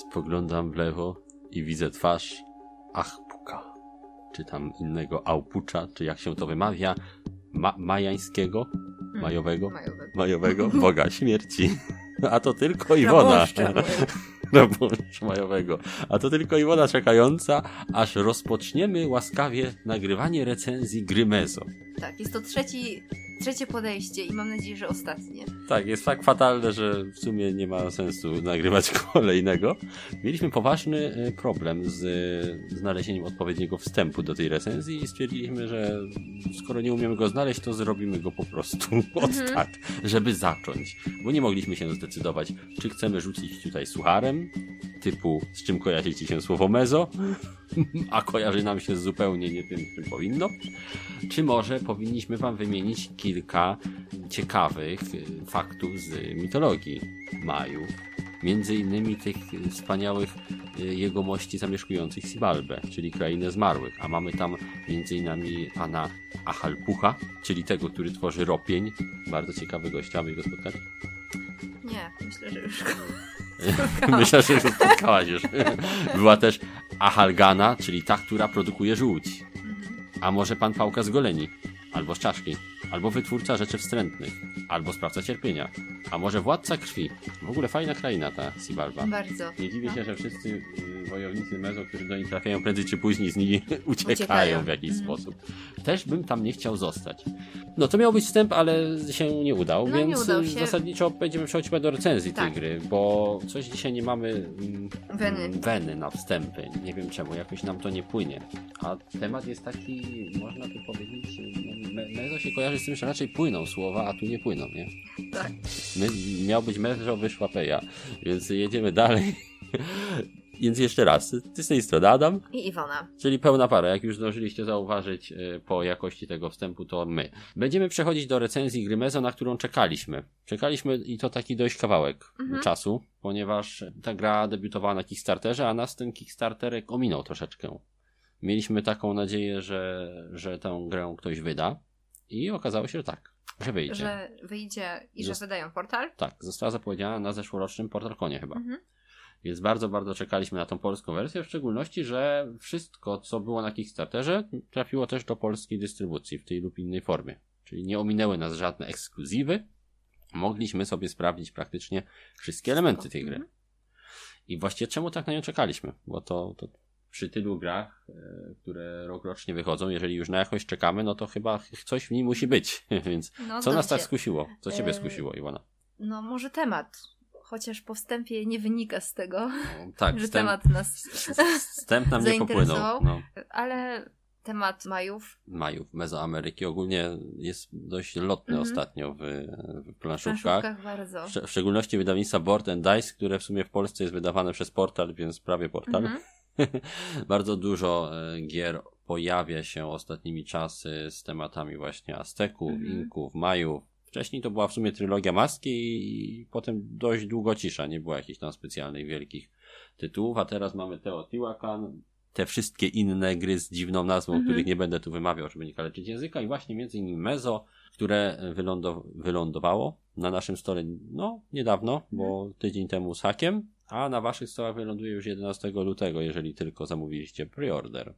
Spoglądam w lewo i widzę twarz Achpuka, czy tam innego Aupucza, czy jak się to wymawia, ma majańskiego, majowego, Majowego. majowego boga śmierci. A to tylko Iwona. Proboszcza majowego. A to tylko Iwona czekająca, aż rozpoczniemy łaskawie nagrywanie recenzji gry Mezo. Tak, jest to trzeci, trzecie podejście i mam nadzieję, że ostatnie. Tak, jest tak fatalne, że w sumie nie ma sensu nagrywać kolejnego. Mieliśmy poważny e, problem z e, znalezieniem odpowiedniego wstępu do tej recenzji i stwierdziliśmy, że skoro nie umiemy go znaleźć, to zrobimy go po prostu od tak, żeby zacząć. Bo nie mogliśmy się zdecydować, czy chcemy rzucić tutaj sucharem, typu z czym kojarzy ci się słowo mezo, a kojarzy nam się zupełnie nie tym, czym powinno. Czy może powinniśmy wam wymienić kilka ciekawych y, faktów z mitologii Majów. Między innymi tych y, wspaniałych y, jegomości zamieszkujących Sibalbę, czyli krainę zmarłych. A mamy tam między innymi pana Achalpucha, czyli tego, który tworzy ropień. Bardzo ciekawy gość, chciałbyś go spotkać? Nie, myślę, że już Myślę, że go spotkałaś już. Była też Ahalgana, czyli ta, która produkuje żółć. A może pan Pałka z Goleni, albo z czaszki, albo wytwórca rzeczy wstrętnych, albo sprawca cierpienia, a może władca krwi. W ogóle fajna kraina ta Sibalba. bardzo. Nie dziwię No. się, że wszyscy y, wojownicy Mezo, którzy do niej trafiają prędzej czy później z nimi uciekają, Uciekają. w jakiś Mhm. sposób. Też bym tam nie chciał zostać. No to miał być wstęp, ale się nie udał, No, nie więc udał y, się. zasadniczo będziemy przechodzić do recenzji Tak. tej gry, bo coś dzisiaj nie mamy mm, Weny. mm, weny na wstępy. Nie wiem czemu, jakoś nam to nie płynie. A temat jest taki, można tu powiedzieć, no, me- Mezo się kojarzy z tym, że raczej płyną słowa, a tu nie płyną, nie? Tak. My, miał być Mezo, wyszła Peja, więc jedziemy dalej. Więc jeszcze raz, ty z tej strony Adam, I Iwona. czyli pełna para. Jak już zdążyliście zauważyć e, po jakości tego wstępu, to my. Będziemy przechodzić do recenzji gry Mezo, na którą czekaliśmy. Czekaliśmy i to taki dość kawałek Mhm. czasu, ponieważ ta gra debiutowała na Kickstarterze, a nas ten Kickstarterek ominął troszeczkę. Mieliśmy taką nadzieję, że, że tę grę ktoś wyda i okazało się, że tak, że wyjdzie. Że wyjdzie i że Zost- wydają portal. Tak, została zapowiedziana na zeszłorocznym PortalConie chyba. Mhm. Więc bardzo, bardzo czekaliśmy na tą polską wersję, w szczególności, że wszystko, co było na Kickstarterze, trafiło też do polskiej dystrybucji w tej lub innej formie. Czyli nie ominęły nas żadne ekskluzywy. Mogliśmy sobie sprawdzić praktycznie wszystkie elementy tej gry. Mhm. I właściwie czemu tak na nią czekaliśmy? Bo to, to przy tylu grach, e, które rokrocznie wychodzą, jeżeli już na jakąś czekamy, no to chyba coś w niej musi być. Więc No, co nas tak się. skusiło? Co ciebie E, skusiło, Iwona? No może temat. Chociaż po wstępie nie wynika z tego, O, Tak, że wstęp, temat nas... wstęp nam nie popłynął. No. Ale temat Majów Majów, Mezoameryki ogólnie jest dość lotny Mhm. ostatnio w, w planszówkach. W, w szczególności wydawnictwa Board and Dice, które w sumie w Polsce jest wydawane przez portal, więc prawie portal. Mhm. Bardzo dużo e, gier pojawia się ostatnimi czasy z tematami właśnie Azteków, Mhm. Inków, Majów. Wcześniej to była w sumie trylogia Maski i, potem dość długo cisza, nie było jakichś tam specjalnych wielkich tytułów, a teraz mamy Teotihuacan, te wszystkie inne gry z dziwną nazwą, Mhm. których nie będę tu wymawiał, żeby nie kaleczyć języka i właśnie między innymi Mezo, które wylądow- wylądowało na naszym stole, no, niedawno, bo tydzień temu z hakiem, a na waszych stołach wyląduje już 11 lutego, jeżeli tylko zamówiliście preorder.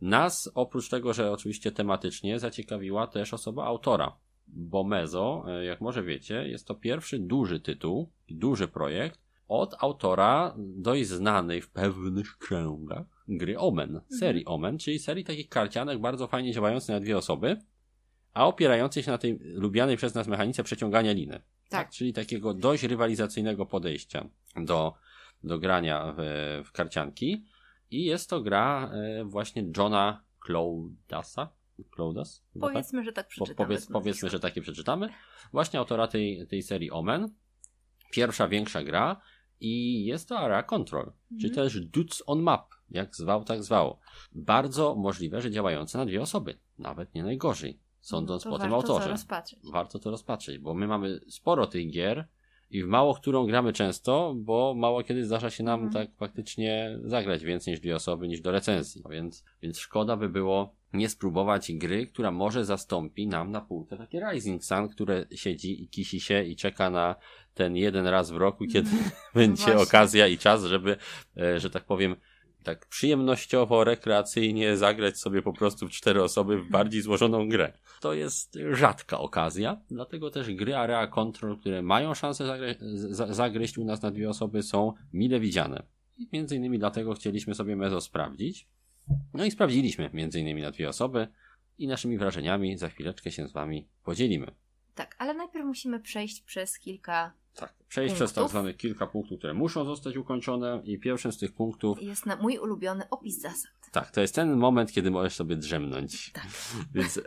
Nas, oprócz tego, że oczywiście tematycznie, zaciekawiła też osoba autora, bo Mezo, e, jak może wiecie, jest to pierwszy duży tytuł, duży projekt od autora dość znanej w pewnych kręgach gry Omen, serii Omen, czyli serii takich karcianek bardzo fajnie działającej na dwie osoby, a opierającej się na tej lubianej przez nas mechanice przeciągania liny. Tak. Czyli takiego dość rywalizacyjnego podejścia do, do grania w, w karcianki. I jest to gra e, właśnie Johna Cloudasa. Cloudas? Chyba tak? Powiedzmy, że tak Po, przeczytamy. powiedz, to powiedzmy, że takie przeczytamy. Właśnie autora tej, tej serii Omen. Pierwsza, większa gra. I jest to Area Control, czyli Mhm. też Dudes on Map, jak zwał, tak zwało. Bardzo możliwe, że działające na dwie osoby. Nawet nie najgorzej, sądząc No po tym warto to autorze. rozpatrzeć. Warto to rozpatrzeć, bo my mamy sporo tych gier i w mało którą gramy często, bo mało kiedy zdarza się nam Mhm. tak faktycznie zagrać więcej niż dwie osoby, niż do recenzji. Więc, więc szkoda by było nie spróbować gry, która może zastąpi nam na półce takie Rising Sun, które siedzi i kisi się i czeka na ten jeden raz w roku, kiedy będzie Właśnie. okazja i czas, żeby, e, że tak powiem, tak przyjemnościowo, rekreacyjnie zagrać sobie po prostu w cztery osoby w bardziej złożoną grę. To jest rzadka okazja, dlatego też gry Area Control, które mają szansę zagra- za- zagryźć u nas na dwie osoby są mile widziane. I między innymi dlatego chcieliśmy sobie Mezo sprawdzić. No i sprawdziliśmy między innymi na dwie osoby i naszymi wrażeniami za chwileczkę się z wami podzielimy. Tak, ale najpierw musimy przejść przez kilka. Tak, przejść Punktów. przez tak zwane kilka punktów, które muszą zostać ukończone i pierwszym z tych punktów Jest na mój ulubiony opis zasad. Tak, to jest ten moment, kiedy możesz sobie drzemnąć. Tak. Więc e,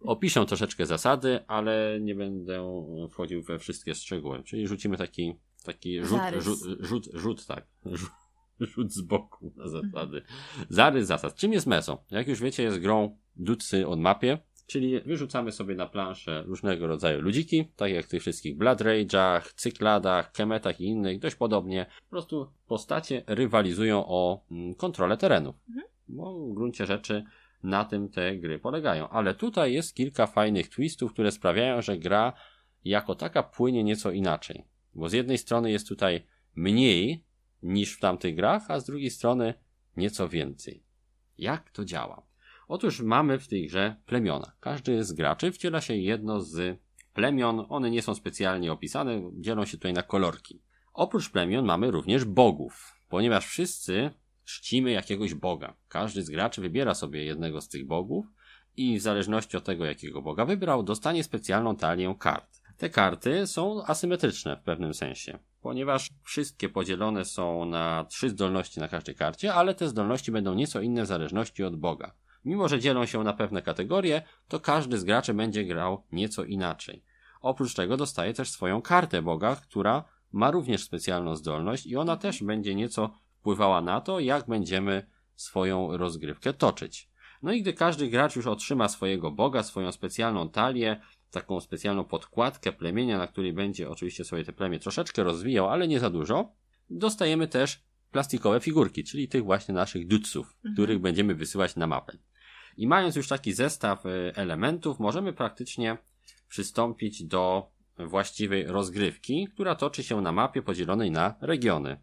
opiszę troszeczkę zasady, ale nie będę wchodził we wszystkie szczegóły. Czyli rzucimy taki, taki rzut, rzut, rzut, rzut, tak. Rzut, rzut z boku na zasady. Zarys zasad. Czym jest meso? Jak już wiecie, jest grą ducy on mapie, czyli wyrzucamy sobie na planszę różnego rodzaju ludziki, tak jak w tych wszystkich Blood Rage'ach, Cykladach, Kemetach i innych, dość podobnie. Po prostu postacie rywalizują o mm, kontrolę terenów. Bo w gruncie rzeczy na tym te gry polegają. Ale tutaj jest kilka fajnych twistów, które sprawiają, że gra jako taka płynie nieco inaczej. Bo z jednej strony jest tutaj mniej niż w tamtych grach, a z drugiej strony nieco więcej. Jak to działa? Otóż mamy w tej grze plemiona. Każdy z graczy wciela się jedno z plemion. One nie są specjalnie opisane, dzielą się tutaj na kolorki. Oprócz plemion mamy również bogów, ponieważ wszyscy czcimy jakiegoś boga. Każdy z graczy wybiera sobie jednego z tych bogów i w zależności od tego, jakiego boga wybrał, dostanie specjalną talię kart. Te karty są asymetryczne w pewnym sensie, ponieważ wszystkie podzielone są na trzy zdolności na każdej karcie, ale te zdolności będą nieco inne w zależności od boga. Mimo, że dzielą się na pewne kategorie, to każdy z graczy będzie grał nieco inaczej. Oprócz tego dostaje też swoją kartę boga, która ma również specjalną zdolność i ona też będzie nieco wpływała na to, jak będziemy swoją rozgrywkę toczyć. No i gdy każdy gracz już otrzyma swojego boga, swoją specjalną talię, taką specjalną podkładkę plemienia, na której będzie oczywiście sobie te plemię troszeczkę rozwijał, ale nie za dużo, dostajemy też plastikowe figurki, czyli tych właśnie naszych dutsów, Mhm. których będziemy wysyłać na mapę. I mając już taki zestaw e, elementów, możemy praktycznie przystąpić do właściwej rozgrywki, która toczy się na mapie podzielonej na regiony.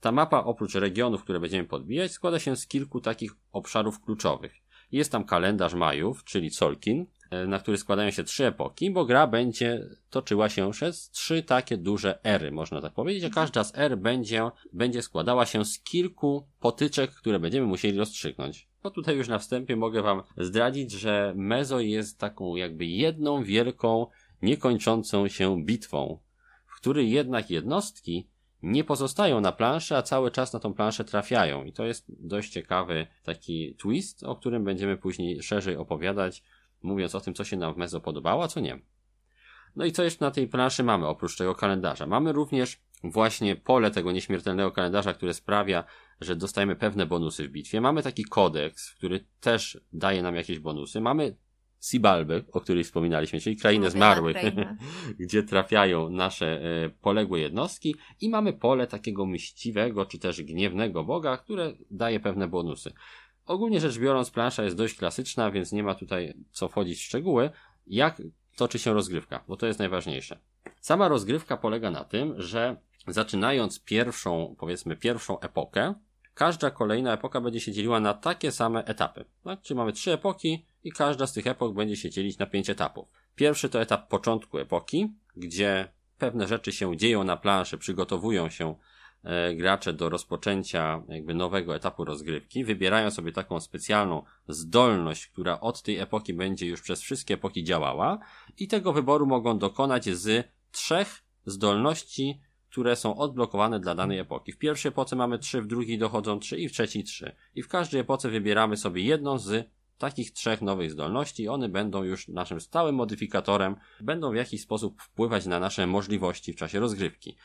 Ta mapa oprócz regionów, które będziemy podbijać, składa się z kilku takich obszarów kluczowych. Jest tam kalendarz Majów, czyli Solkin, e, na który składają się trzy epoki, bo gra będzie toczyła się przez trzy takie duże ery, można tak powiedzieć, a każda z er będzie, będzie składała się z kilku potyczek, które będziemy musieli rozstrzygnąć. No tutaj już na wstępie mogę wam zdradzić, że Mezo jest taką jakby jedną wielką, niekończącą się bitwą, w której jednak jednostki nie pozostają na planszy, a cały czas na tą planszę trafiają. I to jest dość ciekawy taki twist, o którym będziemy później szerzej opowiadać, mówiąc o tym, co się nam w Mezo podobało, a co nie. No i co jeszcze na tej planszy mamy, oprócz tego kalendarza? Mamy również właśnie pole tego nieśmiertelnego kalendarza, które sprawia, że dostajemy pewne bonusy w bitwie. Mamy taki kodeks, który też daje nam jakieś bonusy. Mamy Sibalby, o której wspominaliśmy, czyli krainę zmarłych, krainę. gdzie trafiają nasze e, poległe jednostki i mamy pole takiego mściwego czy też gniewnego boga, które daje pewne bonusy. Ogólnie rzecz biorąc, plansza jest dość klasyczna, więc nie ma tutaj co wchodzić w szczegóły, jak toczy się rozgrywka, bo to jest najważniejsze. Sama rozgrywka polega na tym, że zaczynając pierwszą, powiedzmy, pierwszą epokę, każda kolejna epoka będzie się dzieliła na takie same etapy. Tak? Czyli mamy trzy epoki i każda z tych epok będzie się dzielić na pięć etapów. Pierwszy to etap początku epoki, gdzie pewne rzeczy się dzieją na planszy, przygotowują się e, gracze do rozpoczęcia jakby nowego etapu rozgrywki, wybierają sobie taką specjalną zdolność, która od tej epoki będzie już przez wszystkie epoki działała i tego wyboru mogą dokonać z trzech zdolności, które są odblokowane dla danej epoki. W pierwszej epoce mamy trzy, w drugiej dochodzą trzy i w trzeciej trzy. I w każdej epoce wybieramy sobie jedną z takich trzech nowych zdolności one będą już naszym stałym modyfikatorem, będą w jakiś sposób wpływać na nasze możliwości w czasie rozgrywki.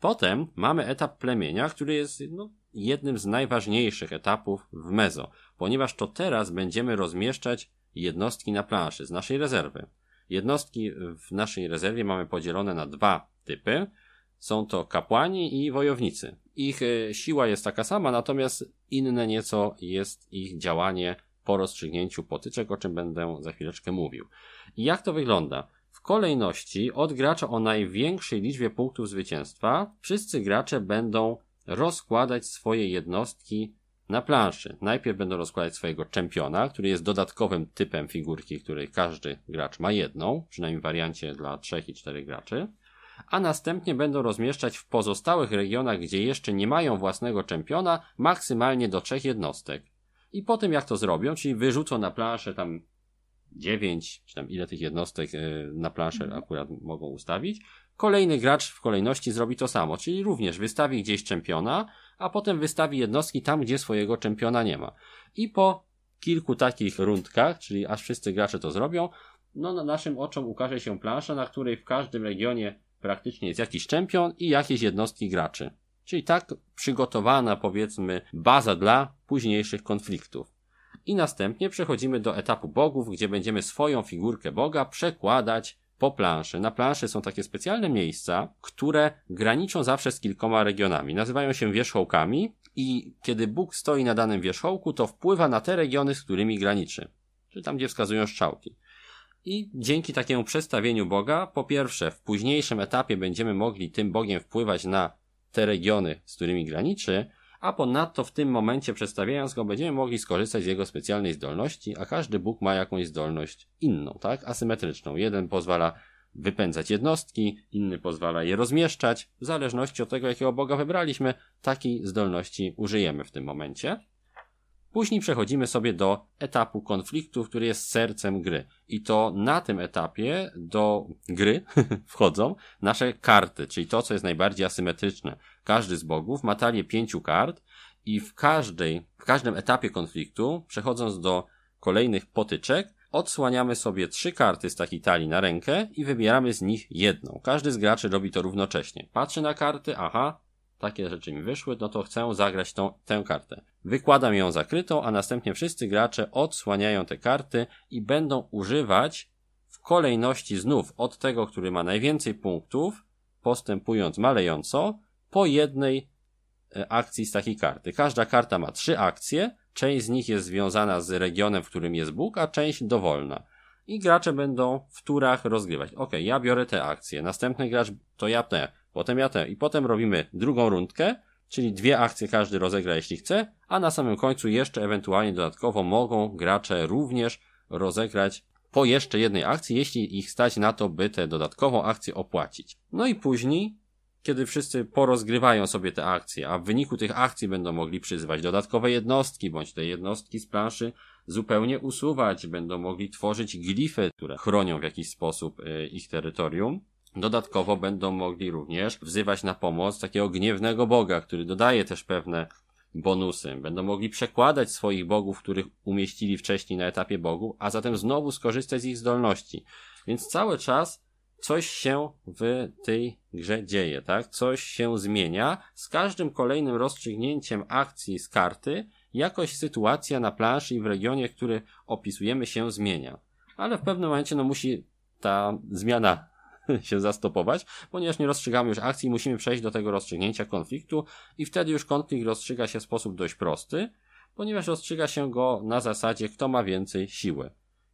Potem mamy etap plemienia, który jest no, jednym z najważniejszych etapów w Mezo, ponieważ to teraz będziemy rozmieszczać jednostki na planszy z naszej rezerwy. Jednostki w naszej rezerwie mamy podzielone na dwa typy. Są to kapłani i wojownicy. Ich e, siła jest taka sama, natomiast inne nieco jest ich działanie po rozstrzygnięciu potyczek, o czym będę za chwileczkę mówił. I jak to wygląda? W kolejności od gracza o największej liczbie punktów zwycięstwa wszyscy gracze będą rozkładać swoje jednostki na planszy. Najpierw będą rozkładać swojego czempiona, który jest dodatkowym typem figurki, której każdy gracz ma jedną, przynajmniej w wariancie dla trzech i czterech graczy. A następnie będą rozmieszczać w pozostałych regionach, gdzie jeszcze nie mają własnego czempiona, maksymalnie do trzech jednostek. I po tym jak to zrobią, czyli wyrzucą na planszę tam 9, czy tam ile tych jednostek e, na planszę Mhm. akurat mogą ustawić, kolejny gracz w kolejności zrobi to samo, czyli również wystawi gdzieś czempiona, a potem wystawi jednostki tam, gdzie swojego czempiona nie ma. I po kilku takich rundkach, czyli aż wszyscy gracze to zrobią, no na naszym oczom ukaże się plansza, na której w każdym regionie praktycznie jest jakiś czempion i jakieś jednostki graczy. Czyli tak przygotowana, powiedzmy, baza dla późniejszych konfliktów. I następnie przechodzimy do etapu bogów, gdzie będziemy swoją figurkę boga przekładać po planszy. Na planszy są takie specjalne miejsca, które graniczą zawsze z kilkoma regionami. Nazywają się wierzchołkami i kiedy Bóg stoi na danym wierzchołku, to wpływa na te regiony, z którymi graniczy. Czyli tam, gdzie wskazują strzałki. I dzięki takiemu przestawieniu Boga, po pierwsze, w późniejszym etapie będziemy mogli tym Bogiem wpływać na te regiony, z którymi graniczy, a ponadto w tym momencie przestawiając go będziemy mogli skorzystać z jego specjalnej zdolności, a każdy Bóg ma jakąś zdolność inną, tak? Asymetryczną. Jeden pozwala wypędzać jednostki, inny pozwala je rozmieszczać. W zależności od tego, jakiego Boga wybraliśmy, takiej zdolności użyjemy w tym momencie. Później przechodzimy sobie do etapu konfliktu, który jest sercem gry. I to na tym etapie do gry wchodzą nasze karty, czyli to, co jest najbardziej asymetryczne. Każdy z bogów ma talię pięciu kart i w każdej, w każdym etapie konfliktu, przechodząc do kolejnych potyczek, odsłaniamy sobie trzy karty z takiej talii na rękę i wybieramy z nich jedną. Każdy z graczy robi to równocześnie. Patrzy na karty, aha, takie rzeczy mi wyszły, no to chcę zagrać tą, tę kartę. Wykładam ją zakrytą, a następnie wszyscy gracze odsłaniają te karty i będą używać w kolejności znów od tego, który ma najwięcej punktów, postępując malejąco, po jednej e, akcji z takiej karty. Każda karta ma trzy akcje, część z nich jest związana z regionem, w którym jest Bóg, a część dowolna. I gracze będą w turach rozgrywać. Ok, ja biorę te akcje, następny gracz to ja te, potem ja te i potem robimy drugą rundkę, czyli dwie akcje każdy rozegra jeśli chce, a na samym końcu jeszcze ewentualnie dodatkowo mogą gracze również rozegrać po jeszcze jednej akcji, jeśli ich stać na to, by tę dodatkową akcję opłacić. No i później, kiedy wszyscy porozgrywają sobie te akcje, a w wyniku tych akcji będą mogli przyzywać dodatkowe jednostki, bądź te jednostki z planszy zupełnie usuwać, będą mogli tworzyć glify, które chronią w jakiś sposób y, ich terytorium. Dodatkowo będą mogli również wzywać na pomoc takiego gniewnego boga, który dodaje też pewne bonusy. Będą mogli przekładać swoich bogów, których umieścili wcześniej na etapie bogu, a zatem znowu skorzystać z ich zdolności. Więc cały czas coś się w tej grze dzieje, tak? Coś się zmienia. Z każdym kolejnym rozstrzygnięciem akcji z karty jakoś sytuacja na planszy i w regionie, który opisujemy się zmienia. Ale w pewnym momencie no musi ta zmiana się zastopować, ponieważ nie rozstrzygamy już akcji, musimy przejść do tego rozstrzygnięcia konfliktu i wtedy już konflikt rozstrzyga się w sposób dość prosty, ponieważ rozstrzyga się go na zasadzie kto ma więcej siły.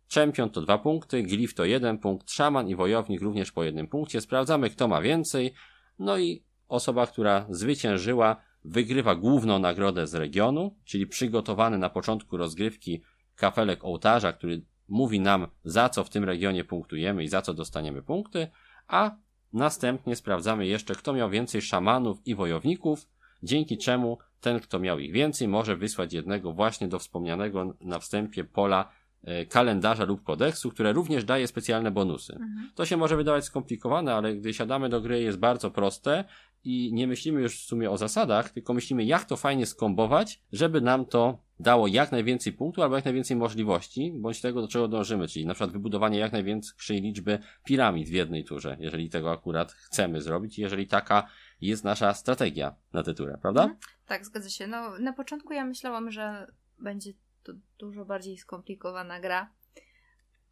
Czempion to dwa punkty, glif to jeden punkt, szaman i wojownik również po jednym punkcie. Sprawdzamy kto ma więcej, no i osoba, która zwyciężyła wygrywa główną nagrodę z regionu, czyli przygotowany na początku rozgrywki kafelek ołtarza, który mówi nam za co w tym regionie punktujemy i za co dostaniemy punkty, a następnie sprawdzamy jeszcze kto miał więcej szamanów i wojowników, dzięki czemu ten kto miał ich więcej może wysłać jednego właśnie do wspomnianego na wstępie pola e, kalendarza lub kodeksu, które również daje specjalne bonusy. Mhm. To się może wydawać skomplikowane, ale gdy siadamy do gry jest bardzo proste i nie myślimy już w sumie o zasadach, tylko myślimy jak to fajnie skombować, żeby nam to dało jak najwięcej punktów albo jak najwięcej możliwości, bądź tego do czego dążymy, czyli na przykład wybudowanie jak największej liczby piramid w jednej turze, jeżeli tego akurat chcemy zrobić, jeżeli taka jest nasza strategia na tę turę, prawda? Mhm. Tak, zgadza się. No, na początku ja myślałam, że będzie to dużo bardziej skomplikowana gra,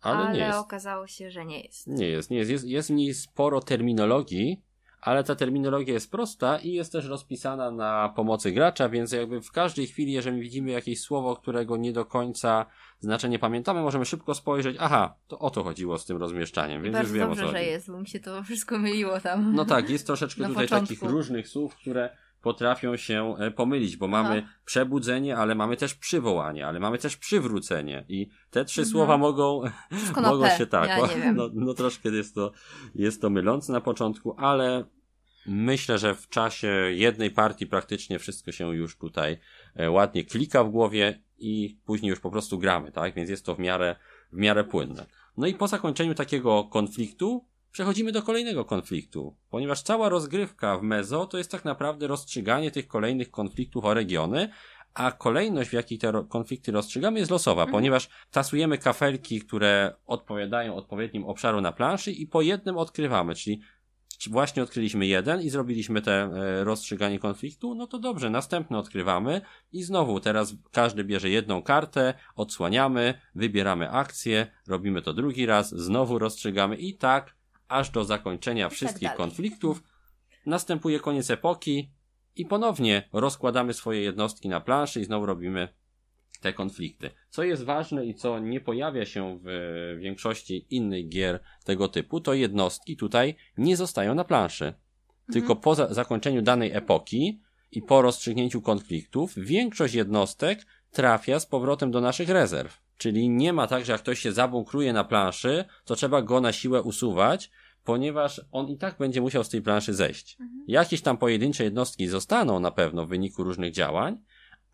Ale, ale, okazało się, że nie jest. Nie jest, nie jest. Jest, jest w niej sporo terminologii, ale ta terminologia jest prosta i jest też rozpisana na pomocy gracza, więc jakby w każdej chwili, jeżeli widzimy jakieś słowo, którego nie do końca znaczenie pamiętamy, możemy szybko spojrzeć, aha, to o to chodziło z tym rozmieszczaniem, więc Bardzo już wiem dobrze, o co że chodzi. jest, bo mi się to wszystko myliło tam. No tak, jest troszeczkę tutaj początku. takich różnych słów, które potrafią się e, pomylić, bo mamy Aha. przebudzenie, ale mamy też przywołanie, ale mamy też przywrócenie i te trzy Mhm. słowa mogą, mogą się tak, Ja no, no troszkę jest to, jest to mylące na początku, ale myślę, że w czasie jednej partii praktycznie wszystko się już tutaj e, ładnie klika w głowie i później już po prostu gramy, tak? Więc jest to w miarę, w miarę płynne. No i po zakończeniu takiego konfliktu przechodzimy do kolejnego konfliktu, ponieważ cała rozgrywka w Mezo to jest tak naprawdę rozstrzyganie tych kolejnych konfliktów o regiony, a kolejność, w jakiej te konflikty rozstrzygamy, jest losowa, Mhm. ponieważ tasujemy kafelki, które odpowiadają odpowiednim obszaru na planszy i po jednym odkrywamy, czyli czy właśnie odkryliśmy jeden i zrobiliśmy te e, rozstrzyganie konfliktu, no to dobrze, następny odkrywamy i znowu teraz każdy bierze jedną kartę, odsłaniamy, wybieramy akcję, robimy to drugi raz, znowu rozstrzygamy i tak aż do zakończenia tak wszystkich dalej. konfliktów. Następuje koniec epoki i ponownie rozkładamy swoje jednostki na planszy i znowu robimy te konflikty. Co jest ważne i co nie pojawia się w większości innych gier tego typu, to jednostki tutaj nie zostają na planszy. Tylko po za- zakończeniu danej epoki i po rozstrzygnięciu konfliktów, większość jednostek trafia z powrotem do naszych rezerw. Czyli nie ma tak, że jak ktoś się zabunkruje na planszy, to trzeba go na siłę usuwać, ponieważ on i tak będzie musiał z tej planszy zejść. Mhm. Jakieś tam pojedyncze jednostki zostaną na pewno w wyniku różnych działań,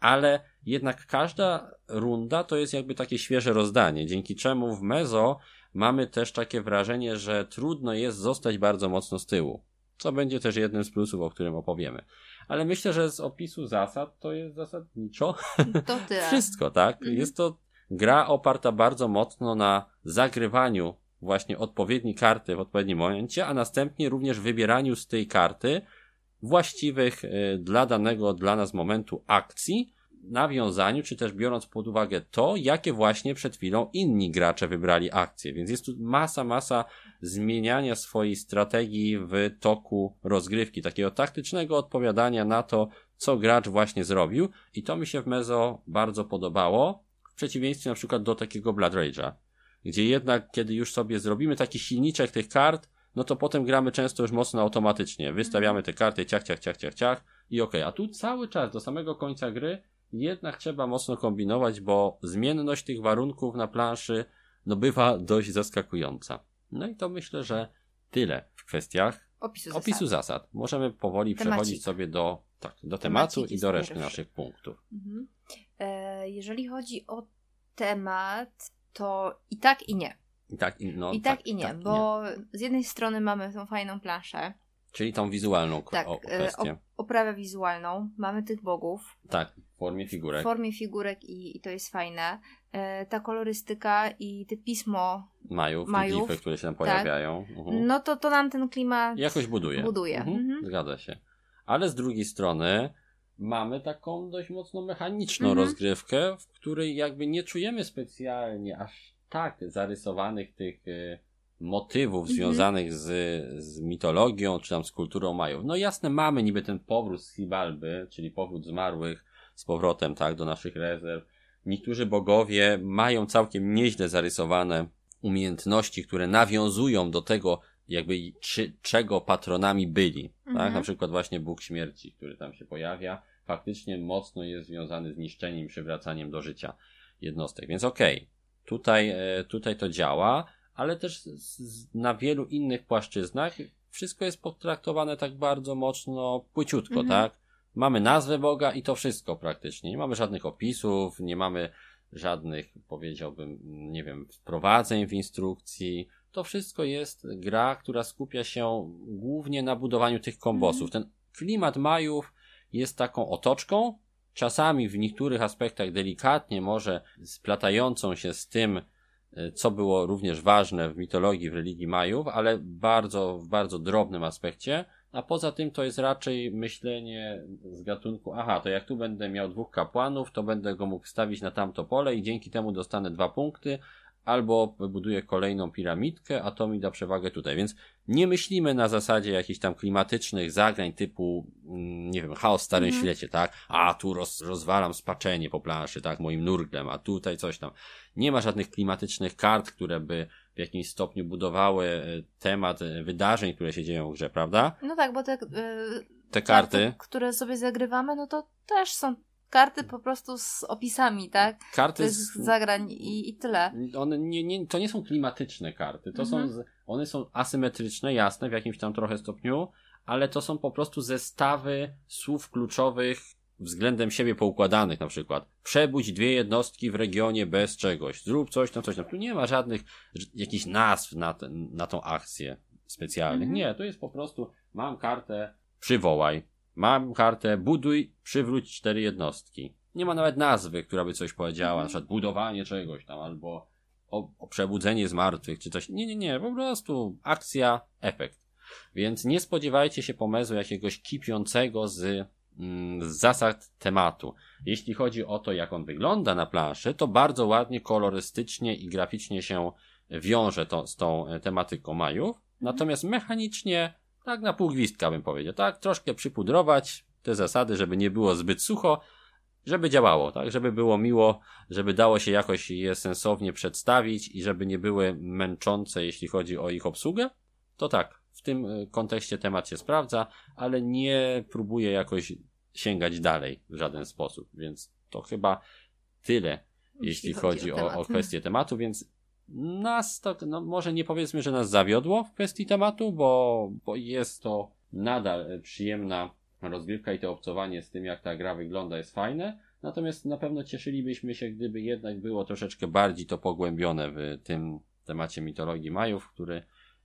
ale jednak każda runda to jest jakby takie świeże rozdanie, dzięki czemu w Mezo mamy też takie wrażenie, że trudno jest zostać bardzo mocno z tyłu, co będzie też jednym z plusów, o którym opowiemy. Ale myślę, że z opisu zasad to jest zasadniczo To wszystko, tak? Mhm. Jest to gra oparta bardzo mocno na zagrywaniu właśnie odpowiedniej karty w odpowiednim momencie, a następnie również wybieraniu z tej karty właściwych y, dla danego, dla nas momentu akcji, nawiązaniu, czy też biorąc pod uwagę to, jakie właśnie przed chwilą inni gracze wybrali akcje. Więc jest tu masa, masa zmieniania swojej strategii w toku rozgrywki, takiego taktycznego odpowiadania na to, co gracz właśnie zrobił i to mi się w Mezo bardzo podobało, w przeciwieństwie na przykład do takiego Blood Rage'a, gdzie jednak kiedy już sobie zrobimy taki silniczek tych kart, no to potem gramy często już mocno automatycznie. Wystawiamy te karty, ciach, ciach, ciach, ciach, ciach i okej. A tu cały czas do samego końca gry jednak trzeba mocno kombinować, bo zmienność tych warunków na planszy no bywa dość zaskakująca. No i to myślę, że tyle w kwestiach Opisu zasad. opisu zasad. Możemy powoli Temacik. przechodzić sobie do, tak, do tematu Temacik i do reszty pierwszy. naszych punktów. Mhm. E, jeżeli chodzi o temat, to i tak i nie. I tak i, no, I tak, i nie, bo z jednej strony mamy tą fajną planszę, Czyli tą wizualną tak, o, e, kwestię. op- oprawę wizualną, mamy tych bogów Tak, w formie w figurek. formie figurek i, i to jest fajne. E, ta kolorystyka i te pismo, Majów, Majów, glify, które się tam tak. pojawiają. Mhm. no to to nam ten klimat Jakoś buduje. buduje. Mhm. Mhm. Zgadza się. Ale z drugiej strony mamy taką dość mocno mechaniczną Mhm. rozgrywkę, w której jakby nie czujemy specjalnie aż tak zarysowanych tych e, motywów Mhm. związanych z, z mitologią, czy tam z kulturą Majów. No jasne, mamy niby ten powrót z Hibalby, czyli powrót zmarłych z powrotem, tak, do naszych rezerw. Niektórzy bogowie mają całkiem nieźle zarysowane umiejętności, które nawiązują do tego, jakby czy, czego patronami byli. Tak? Mhm. Na przykład właśnie Bóg Śmierci, który tam się pojawia, faktycznie mocno jest związany z niszczeniem, przywracaniem do życia jednostek. Więc okej, tutaj, e, tutaj to działa, ale też z, z, na wielu innych płaszczyznach wszystko jest potraktowane tak bardzo mocno płyciutko, Mhm. tak? Mamy nazwę Boga i to wszystko praktycznie. Nie mamy żadnych opisów, nie mamy żadnych, powiedziałbym, nie wiem, wprowadzeń w instrukcji. To wszystko jest gra, która skupia się głównie na budowaniu tych kombosów. Ten klimat Majów jest taką otoczką, czasami w niektórych aspektach delikatnie może splatającą się z tym, e, co było również ważne w mitologii, w religii Majów, ale bardzo, w bardzo drobnym aspekcie. A poza tym to jest raczej myślenie z gatunku, aha, to jak tu będę miał dwóch kapłanów, to będę go mógł stawić na tamto pole i dzięki temu dostanę dwa punkty, albo wybuduję kolejną piramidkę, a to mi da przewagę tutaj. Więc nie myślimy na zasadzie jakichś tam klimatycznych zagrań typu, mm, nie wiem, chaos w Starym Mhm. Świecie, tak? A tu roz, rozwalam spaczenie po planszy, tak? Moim nurglem, a tutaj coś tam. Nie ma żadnych klimatycznych kart, które by w jakimś stopniu budowały e, temat e, wydarzeń, które się dzieją w grze, prawda? No tak, bo te, y, Te karty, które sobie zagrywamy, no to też są karty po prostu z opisami, tak? Karty z, zagrań i, i tyle. one nie, nie, to nie są klimatyczne karty, to Mhm. są, one są asymetryczne, jasne, w jakimś tam trochę stopniu, ale to są po prostu zestawy słów kluczowych względem siebie poukładanych na przykład. Przebudź dwie jednostki w regionie bez czegoś, zrób coś tam, coś tam. Tu nie ma żadnych jakichś nazw na, ten, na tą akcję specjalnych. Mhm. Nie, to jest po prostu mam kartę przywołaj, mam kartę buduj, przywróć cztery jednostki. Nie ma nawet nazwy, która by coś powiedziała, na przykład budowanie czegoś tam, albo o, o przebudzenie z martwych, czy coś. Nie, nie, nie, po prostu akcja, efekt. Więc nie spodziewajcie się pomysłu jakiegoś kipiącego z, mm, z zasad tematu. Jeśli chodzi o to, jak on wygląda na planszy, to bardzo ładnie, kolorystycznie i graficznie się wiąże to, z tą e, tematyką Majów. Natomiast mechanicznie, tak na pół gwizdka bym powiedział, tak, troszkę przypudrować te zasady, żeby nie było zbyt sucho, żeby działało, tak, żeby było miło, żeby dało się jakoś je sensownie przedstawić i żeby nie były męczące, jeśli chodzi o ich obsługę, to tak, w tym y, kontekście temat się sprawdza, ale nie próbuję jakoś sięgać dalej w żaden sposób, więc to chyba tyle, jeśli, chodzi o, temat. o kwestię tematu, więc nas to, no może nie powiedzmy, że nas zawiodło w kwestii tematu, bo, bo jest to nadal przyjemna rozgrywka i to obcowanie z tym, jak ta gra wygląda jest fajne. Natomiast na pewno cieszylibyśmy się, gdyby jednak było troszeczkę bardziej to pogłębione w tym temacie mitologii Majów, który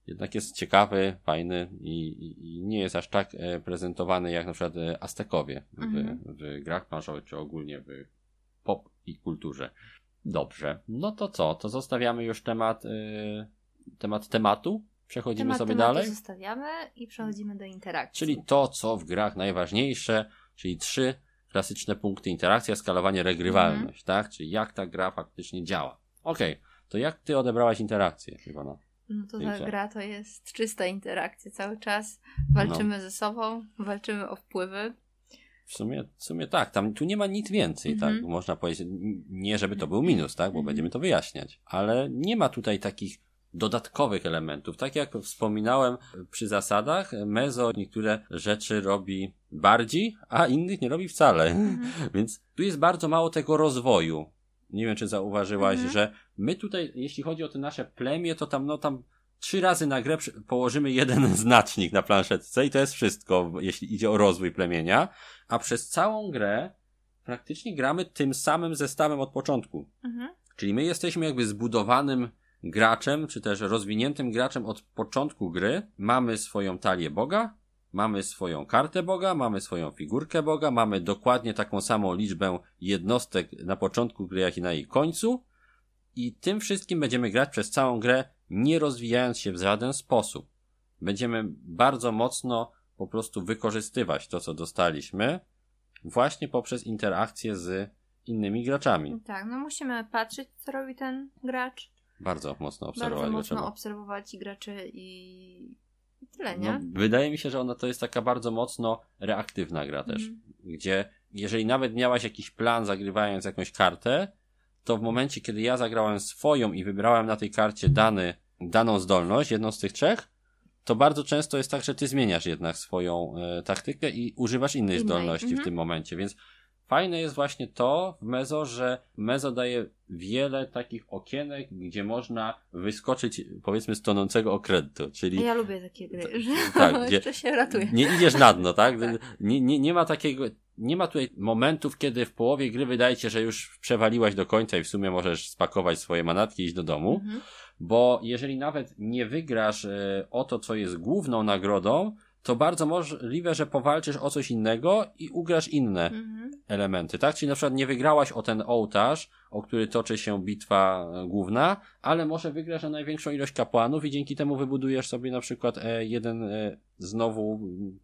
jednak jest ciekawy, fajny i, i, i nie jest aż tak e, prezentowany jak na przykład e, Aztekowie w, Mhm. w grach planszowych, czy ogólnie w pop i kulturze. Dobrze, no to co? To zostawiamy już temat, y, temat tematu. Przechodzimy Temat sobie dalej. zostawiamy i przechodzimy do interakcji. Czyli to, co w grach najważniejsze, czyli trzy klasyczne punkty interakcja, skalowanie, regrywalność, tak? Czyli jak ta gra faktycznie działa. Okej, to jak ty odebrałaś interakcję, Iwona? No to ta gra to jest czysta interakcja cały czas. Walczymy No. ze sobą, walczymy o wpływy. W sumie, w sumie tak, tam tu nie ma nic więcej, Mhm. tak? Można powiedzieć, nie żeby to był minus, tak? Bo Mhm. będziemy to wyjaśniać, ale nie ma tutaj takich dodatkowych elementów. Tak jak wspominałem przy zasadach, Mezo niektóre rzeczy robi bardziej, a innych nie robi wcale. Mhm. Więc tu jest bardzo mało tego rozwoju. Nie wiem, czy zauważyłaś, Mhm. że my tutaj, jeśli chodzi o te nasze plemię, to tam, no tam trzy razy na grę położymy jeden znacznik na planszetce i to jest wszystko, jeśli idzie o rozwój plemienia, a przez całą grę praktycznie gramy tym samym zestawem od początku. Mhm. Czyli my jesteśmy jakby zbudowanym graczem, czy też rozwiniętym graczem od początku gry. Mamy swoją talię Boga, mamy swoją kartę Boga, mamy swoją figurkę Boga, mamy dokładnie taką samą liczbę jednostek na początku gry, jak i na jej końcu. I tym wszystkim będziemy grać przez całą grę, nie rozwijając się w żaden sposób. Będziemy bardzo mocno po prostu wykorzystywać to, co dostaliśmy, właśnie poprzez interakcję z innymi graczami. Tak, no musimy patrzeć, co robi ten gracz. Bardzo mocno obserwować Bardzo mocno obserwować graczy i i tyle, No, nie? wydaje mi się, że ona to jest taka bardzo mocno reaktywna gra też, Mhm. gdzie jeżeli nawet miałaś jakiś plan zagrywając jakąś kartę, to w momencie, kiedy ja zagrałem swoją i wybrałem na tej karcie dany, daną zdolność, jedną z tych trzech, to bardzo często jest tak, że ty zmieniasz jednak swoją e, taktykę i używasz innej, Innej, zdolności w mhm. tym momencie, więc fajne jest właśnie to w Mezo, że Mezo daje wiele takich okienek, gdzie można wyskoczyć powiedzmy z tonącego okrętu, czyli Ja lubię takie gry, że tak, gdzie- jeszcze się ratuje. nie idziesz na dno, tak? Tak. Nie, nie, nie ma takiego, nie ma tutaj momentów, kiedy w połowie gry wydaje ci się, że już przewaliłaś do końca i w sumie możesz spakować swoje manatki i iść do domu, Mhm. bo jeżeli nawet nie wygrasz e, o to, co jest główną nagrodą, to bardzo możliwe, że powalczysz o coś innego i ugrasz inne Mhm. elementy, tak? Czyli na przykład nie wygrałaś o ten ołtarz, o który toczy się bitwa główna, ale może wygrasz na największą ilość kapłanów i dzięki temu wybudujesz sobie na przykład e, jeden e, znowu,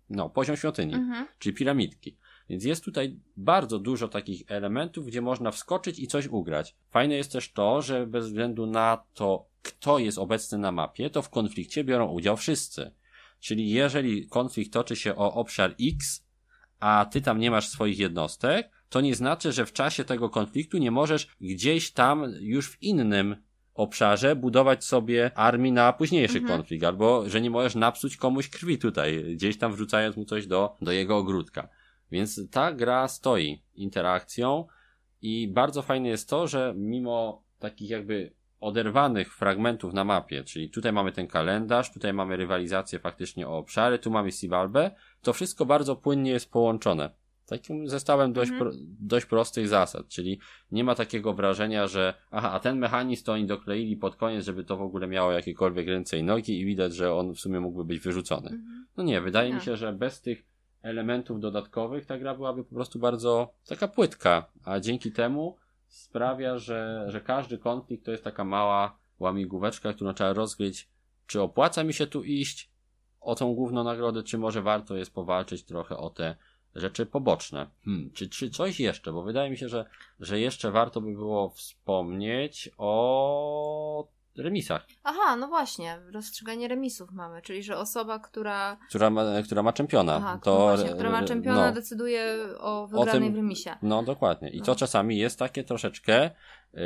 no, poziom świątyni, Mhm. czyli piramidki. Więc jest tutaj bardzo dużo takich elementów, gdzie można wskoczyć i coś ugrać. Fajne jest też to, że bez względu na to, kto jest obecny na mapie, to w konflikcie biorą udział wszyscy. Czyli jeżeli konflikt toczy się o obszar X, a ty tam nie masz swoich jednostek, to nie znaczy, że w czasie tego konfliktu nie możesz gdzieś tam już w innym obszarze budować sobie armii na późniejszy Mhm. konflikt, albo że nie możesz napsuć komuś krwi tutaj, gdzieś tam wrzucając mu coś do, do jego ogródka. Więc ta gra stoi interakcją i bardzo fajne jest to, że mimo takich jakby oderwanych fragmentów na mapie, czyli tutaj mamy ten kalendarz, tutaj mamy rywalizację faktycznie o obszary, tu mamy Sivalbę, to wszystko bardzo płynnie jest połączone. Takim zestawem dość, Mhm. pro, dość prostych zasad, czyli nie ma takiego wrażenia, że aha, a ten mechanizm to oni dokleili pod koniec, żeby to w ogóle miało jakiekolwiek ręce i nogi i widać, że on w sumie mógłby być wyrzucony. Mhm. No nie, wydaje mi Nie. się, że bez tych elementów dodatkowych ta gra byłaby po prostu bardzo taka płytka, a dzięki temu sprawia, że, że każdy konflikt to jest taka mała łamigłóweczka, którą trzeba rozgryźć, czy opłaca mi się tu iść? O tą główną nagrodę, czy może warto jest powalczyć trochę o te rzeczy poboczne. Hmm, czy, czy coś jeszcze, bo wydaje mi się, że, że jeszcze warto by było wspomnieć o remisach, Aha, no właśnie, rozstrzyganie remisów mamy, czyli że osoba, która, która ma, która ma czempiona. aha, to, no właśnie, która ma e, czempiona, no. decyduje o wygranej tym- w remisie. No dokładnie. I No. to czasami jest takie troszeczkę yy,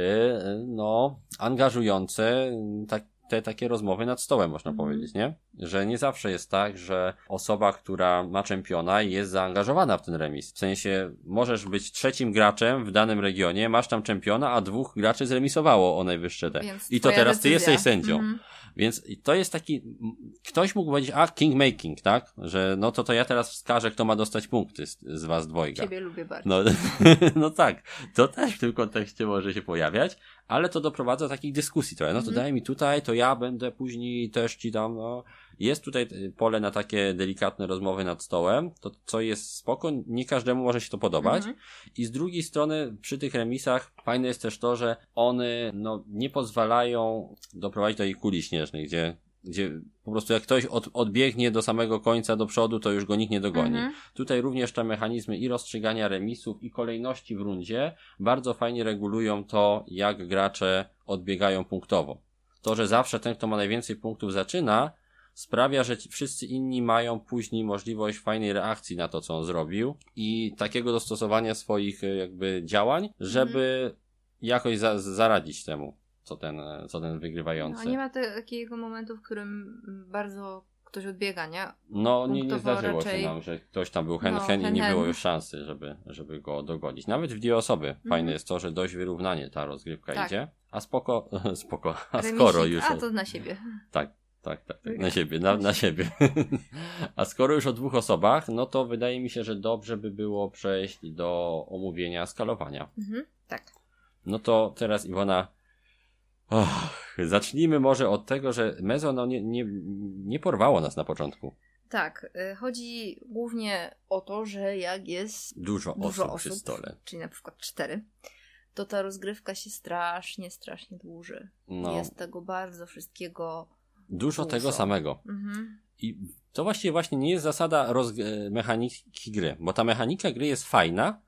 no angażujące yy, tak, te takie rozmowy nad stołem, można Mhm. powiedzieć, nie? Że nie zawsze jest tak, że osoba, która ma czempiona jest zaangażowana w ten remis. W sensie możesz być trzecim graczem w danym regionie, masz tam czempiona, a dwóch graczy zremisowało o najwyższe te. Więc I to teraz ty decyzja. jesteś sędzią. Mhm. Więc to jest taki, ktoś mógł powiedzieć, a kingmaking, tak? Że no to to ja teraz wskażę, kto ma dostać punkty z, z was dwojga. Ciebie lubię bardzo. No, no tak, to też w tym kontekście może się pojawiać, ale to doprowadza do takich dyskusji trochę. No to Mhm. daj mi tutaj, to ja będę później też ci dam, no. Jest tutaj y, pole na takie delikatne rozmowy nad stołem, to co jest spoko, nie każdemu może się to podobać. Mhm. I z drugiej strony przy tych remisach fajne jest też to, że one no, nie pozwalają doprowadzić do tej kuli śnieżnej, gdzie, gdzie po prostu jak ktoś od, odbiegnie do samego końca do przodu, to już go nikt nie dogoni. Mhm. Tutaj również te mechanizmy i rozstrzygania remisów i kolejności w rundzie bardzo fajnie regulują to, jak gracze odbiegają punktowo. To, że zawsze ten, kto ma najwięcej punktów zaczyna, sprawia, że wszyscy inni mają później możliwość fajnej reakcji na to, co on zrobił i takiego dostosowania swoich e, jakby działań, żeby jakoś za, zaradzić temu, co ten, e, co ten wygrywający. No, nie ma takiego momentu, w którym bardzo ktoś odbiega, nie? No, nie, nie zdarzyło raczej- się nam, że ktoś tam był hen, No, hen i hen, nie hen. było już szansy, żeby, żeby go dogonić. Nawet w dwie osoby. Fajne Mhm. jest to, że dość wyrównanie ta rozgrywka Tak. idzie. A spoko, spoko, a Remisik, skoro już... A to na siebie. Tak, tak, tak, tak, na siebie, na, na siebie. A skoro już o dwóch osobach, no to wydaje mi się, że dobrze by było przejść do omówienia skalowania. Mhm. Tak. No to teraz Iwona, och, zacznijmy może od tego, że Mezo no, nie, nie, nie porwało nas na początku. Tak, y, chodzi głównie o to, że jak jest Dużo, dużo osób, osób, przy stole. czyli na przykład cztery, to ta rozgrywka się strasznie, strasznie dłuży. No, Jest tego bardzo wszystkiego. Dużo dużo. tego samego. Mhm. I to właściwie właśnie nie jest zasada roz... e, mechaniki gry, bo ta mechanika gry jest fajna,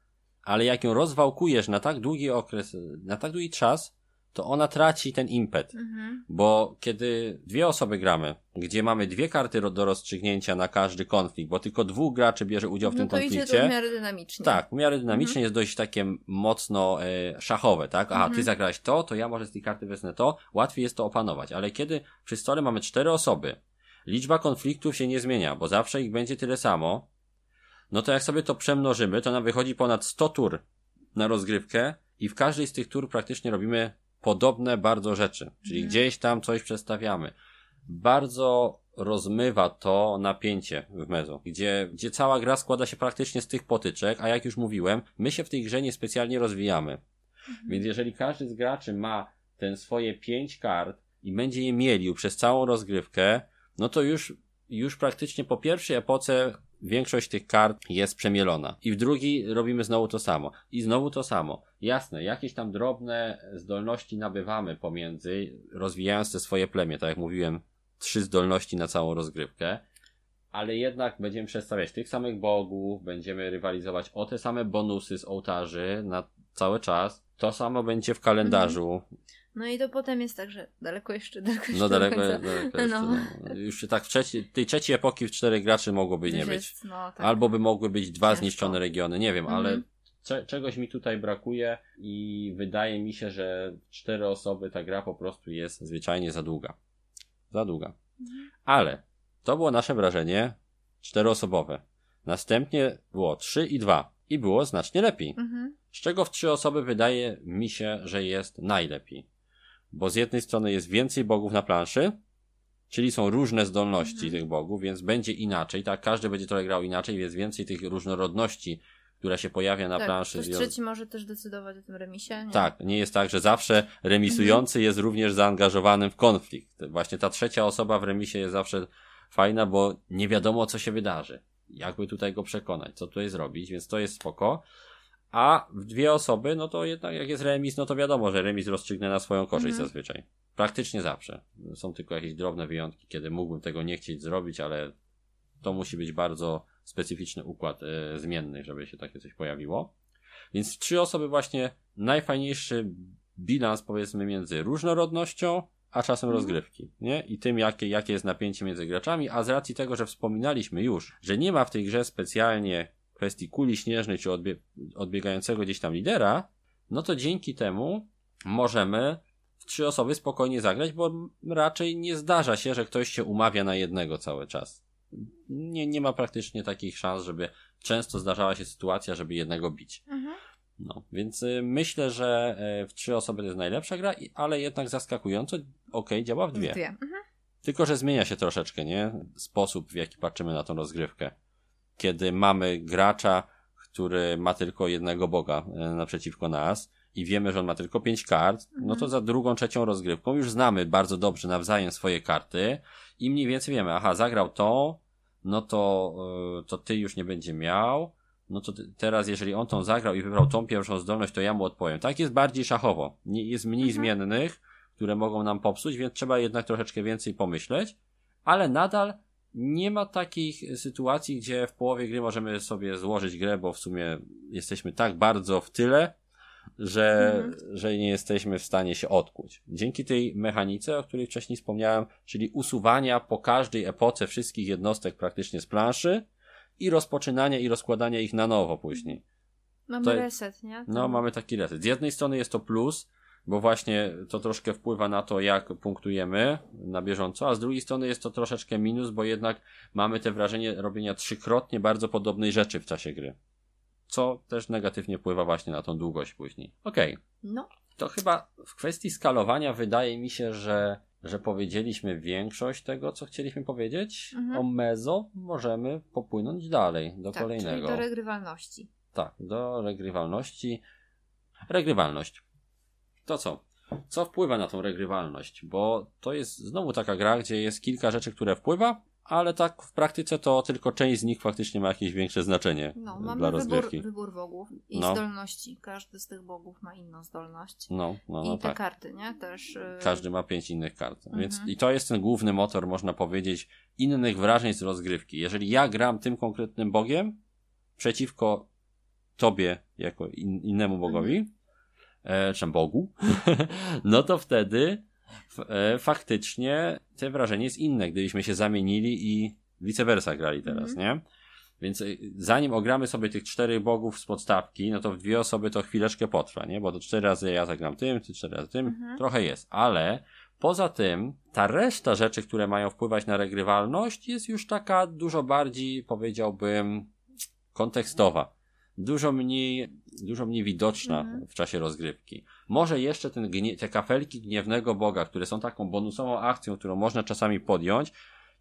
ale jak ją rozwałkujesz na tak długi okres, na tak długi czas, to ona traci ten impet. Mhm. Bo kiedy dwie osoby gramy, gdzie mamy dwie karty do rozstrzygnięcia na każdy konflikt, bo tylko dwóch graczy bierze udział w No tym to idzie konflikcie. to w miarę dynamicznie. Tak, w miarę dynamicznie jest dość takie mocno e, szachowe, tak? Aha, ty Mhm. zagrałeś to, to ja może z tej karty wezmę to, łatwiej jest to opanować. Ale kiedy przy stole mamy cztery osoby, liczba konfliktów się nie zmienia, bo zawsze ich będzie tyle samo, no to jak sobie to przemnożymy, to nam wychodzi ponad 100 tur na rozgrywkę i w każdej z tych tur praktycznie robimy podobne bardzo rzeczy. Czyli Mhm. gdzieś tam coś przestawiamy. Bardzo rozmywa to napięcie w mezu, gdzie, gdzie cała gra składa się praktycznie z tych potyczek, a jak już mówiłem, my się w tej grze niespecjalnie rozwijamy. Mhm. Więc jeżeli każdy z graczy ma ten swoje pięć kart i będzie je mielił przez całą rozgrywkę, no to już, już praktycznie po pierwszej epoce większość tych kart jest przemielona. I w drugiej robimy znowu to samo. I znowu to samo. Jasne, jakieś tam drobne zdolności nabywamy pomiędzy, rozwijając te swoje plemię, tak jak mówiłem, trzy zdolności na całą rozgrywkę. ale jednak będziemy przedstawiać tych samych bogów, będziemy rywalizować o te same bonusy z ołtarzy na cały czas. To samo będzie w kalendarzu. No i to potem jest tak, że daleko jeszcze, daleko jeszcze No do daleko, końca. daleko jeszcze, No. no. Już tak w trzeci, tej trzeciej epoki w czterech graczy mogłoby nie być. No, tak. Albo by mogły być dwa Ciężko. zniszczone regiony, nie wiem, ale Mhm. cze- czegoś mi tutaj brakuje i wydaje mi się, że cztery osoby ta gra po prostu jest zwyczajnie za długa. Za długa. Mhm. Ale to było nasze wrażenie czteroosobowe. Następnie było trzy i dwa i było znacznie lepiej. Mhm. Z czego w trzy osoby wydaje mi się, że jest najlepiej. Bo z jednej strony jest więcej bogów na planszy, czyli są różne zdolności Mhm. tych bogów, więc będzie inaczej, tak? Każdy będzie trochę grał inaczej, więc więcej tych różnorodności, która się pojawia na tak, planszy. Ktoś trzeci może też decydować o tym remisie, nie? Tak, nie jest tak, że zawsze remisujący jest również zaangażowanym w konflikt. Właśnie ta trzecia osoba w remisie jest zawsze fajna, bo nie wiadomo, co się wydarzy. Jakby tutaj go przekonać, co tutaj zrobić, więc to jest spoko. A w dwie osoby, no to jednak jak jest remis, no to wiadomo, że remis rozstrzygnie na swoją korzyść Mhm. zazwyczaj. Praktycznie zawsze. Są tylko jakieś drobne wyjątki, kiedy mógłbym tego nie chcieć zrobić, ale to musi być bardzo specyficzny układ e, zmienny, żeby się takie coś pojawiło. Więc trzy osoby właśnie najfajniejszy bilans powiedzmy między różnorodnością, a czasem Mhm. rozgrywki, nie? I tym, jakie, jakie jest napięcie między graczami, a z racji tego, że wspominaliśmy już, że nie ma w tej grze specjalnie kwestii kuli śnieżnej czy odbie odbiegającego gdzieś tam lidera, no to dzięki temu możemy w trzy osoby spokojnie zagrać, bo raczej nie zdarza się, że ktoś się umawia na jednego cały czas. Nie, nie ma praktycznie takich szans, żeby często zdarzała się sytuacja, żeby jednego bić. Mhm. No, więc y, myślę, że e, w trzy osoby to jest najlepsza gra, ale jednak zaskakująco, okej, działa w dwie. Dwie. Mhm. Tylko, że zmienia się troszeczkę, nie? Sposób, w jaki patrzymy na tą rozgrywkę. Kiedy mamy gracza, który ma tylko jednego boga e, naprzeciwko nas i wiemy, że on ma tylko pięć kart, no to za drugą, trzecią rozgrywką już znamy bardzo dobrze nawzajem swoje karty i mniej więcej wiemy, aha, zagrał to, no to, e, to ty już nie będzie miał, no to teraz jeżeli on tą zagrał i wybrał tą pierwszą zdolność, to ja mu odpowiem. Tak jest bardziej szachowo. Jest mniej Mhm. zmiennych, które mogą nam popsuć, więc trzeba jednak troszeczkę więcej pomyśleć, ale nadal nie ma takich sytuacji, gdzie w połowie gry możemy sobie złożyć grę, bo w sumie jesteśmy tak bardzo w tyle, że, Mhm. że nie jesteśmy w stanie się odkuć. Dzięki tej mechanice, o której wcześniej wspomniałem, czyli usuwania po każdej epoce wszystkich jednostek praktycznie z planszy i rozpoczynania i rozkładania ich na nowo później. Mamy To- reset, nie? No, mamy taki reset. Z jednej strony jest to plus, bo właśnie to troszkę wpływa na to, jak punktujemy na bieżąco, a z drugiej strony jest to troszeczkę minus, bo jednak mamy te wrażenie robienia trzykrotnie bardzo podobnej rzeczy w czasie gry. Co też negatywnie wpływa właśnie na tą długość później. Okej. No. To chyba w kwestii skalowania wydaje mi się, że, że powiedzieliśmy większość tego, co chcieliśmy powiedzieć. Mhm. O mezo możemy popłynąć dalej, do tak, kolejnego. czyli do regrywalności. Tak, do regrywalności. Regrywalność. To co? Co wpływa na tą regrywalność? Bo to jest znowu taka gra, gdzie jest kilka rzeczy, które wpływa, ale tak w praktyce to tylko część z nich faktycznie ma jakieś większe znaczenie No, dla mamy wybór, rozgrywki. wybór bogów i No. zdolności. Każdy z tych bogów ma inną zdolność. No, no, I no te tak. karty, nie? Też. y, Każdy ma pięć innych kart. Więc Mhm. i to jest ten główny motor, można powiedzieć, innych wrażeń z rozgrywki. Jeżeli ja gram tym konkretnym bogiem przeciwko tobie jako in, innemu bogowi, Mhm. E, czy bogu, no to wtedy e, faktycznie te wrażenie jest inne, gdybyśmy się zamienili i vice versa grali teraz, Mhm. nie? Więc y, zanim ogramy sobie tych czterech bogów z podstawki, no to w dwie osoby to chwileczkę potrwa, nie? Bo to cztery razy ja zagram tym, ty cztery razy tym, Mhm. trochę jest, ale poza tym ta reszta rzeczy, które mają wpływać na regrywalność jest już taka dużo bardziej, powiedziałbym, kontekstowa. Dużo mniej, dużo mniej widoczna Mhm. w czasie rozgrywki. Może jeszcze ten gnie, te kafelki gniewnego Boga, które są taką bonusową akcją, którą można czasami podjąć,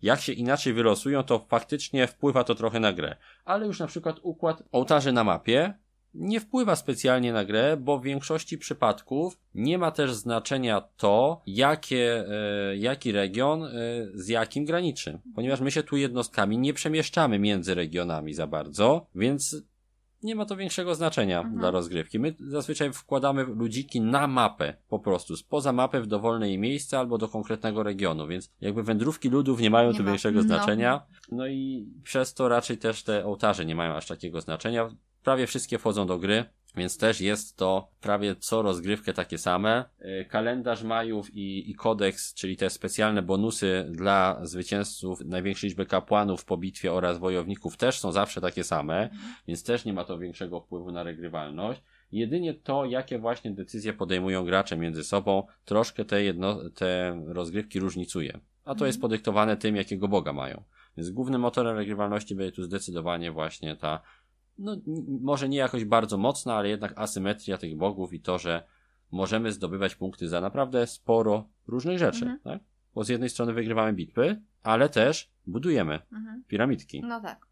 jak się inaczej wylosują, to faktycznie wpływa to trochę na grę. Ale już na przykład układ ołtarzy na mapie nie wpływa specjalnie na grę, bo w większości przypadków nie ma też znaczenia to, jakie, e, jaki region e, z jakim graniczy. Ponieważ my się tu jednostkami nie przemieszczamy między regionami za bardzo, więc nie ma to większego znaczenia Mhm. dla rozgrywki. My zazwyczaj wkładamy ludziki na mapę, po prostu, spoza mapy w dowolne jej miejsce albo do konkretnego regionu, więc jakby wędrówki ludów nie mają Nie tu ma. większego No. znaczenia. No i przez to raczej też te ołtarze nie mają aż takiego znaczenia. Prawie wszystkie wchodzą do gry. Więc też jest to prawie co rozgrywkę takie same. Yy, Kalendarz Majów i, i kodeks, czyli te specjalne bonusy dla zwycięzców, największej liczby kapłanów po bitwie oraz wojowników też są zawsze takie same, więc też nie ma to większego wpływu na regrywalność. Jedynie to, jakie właśnie decyzje podejmują gracze między sobą, troszkę te, jedno, te rozgrywki różnicuje. A to Mhm. jest podyktowane tym, jakiego boga mają. Więc głównym motorem regrywalności będzie tu zdecydowanie właśnie ta no, może nie jakoś bardzo mocna, ale jednak asymetria tych bogów i to, że możemy zdobywać punkty za naprawdę sporo różnych rzeczy, Mhm. tak? Bo z jednej strony wygrywamy bitwy, ale też budujemy Mhm. piramidki. No tak.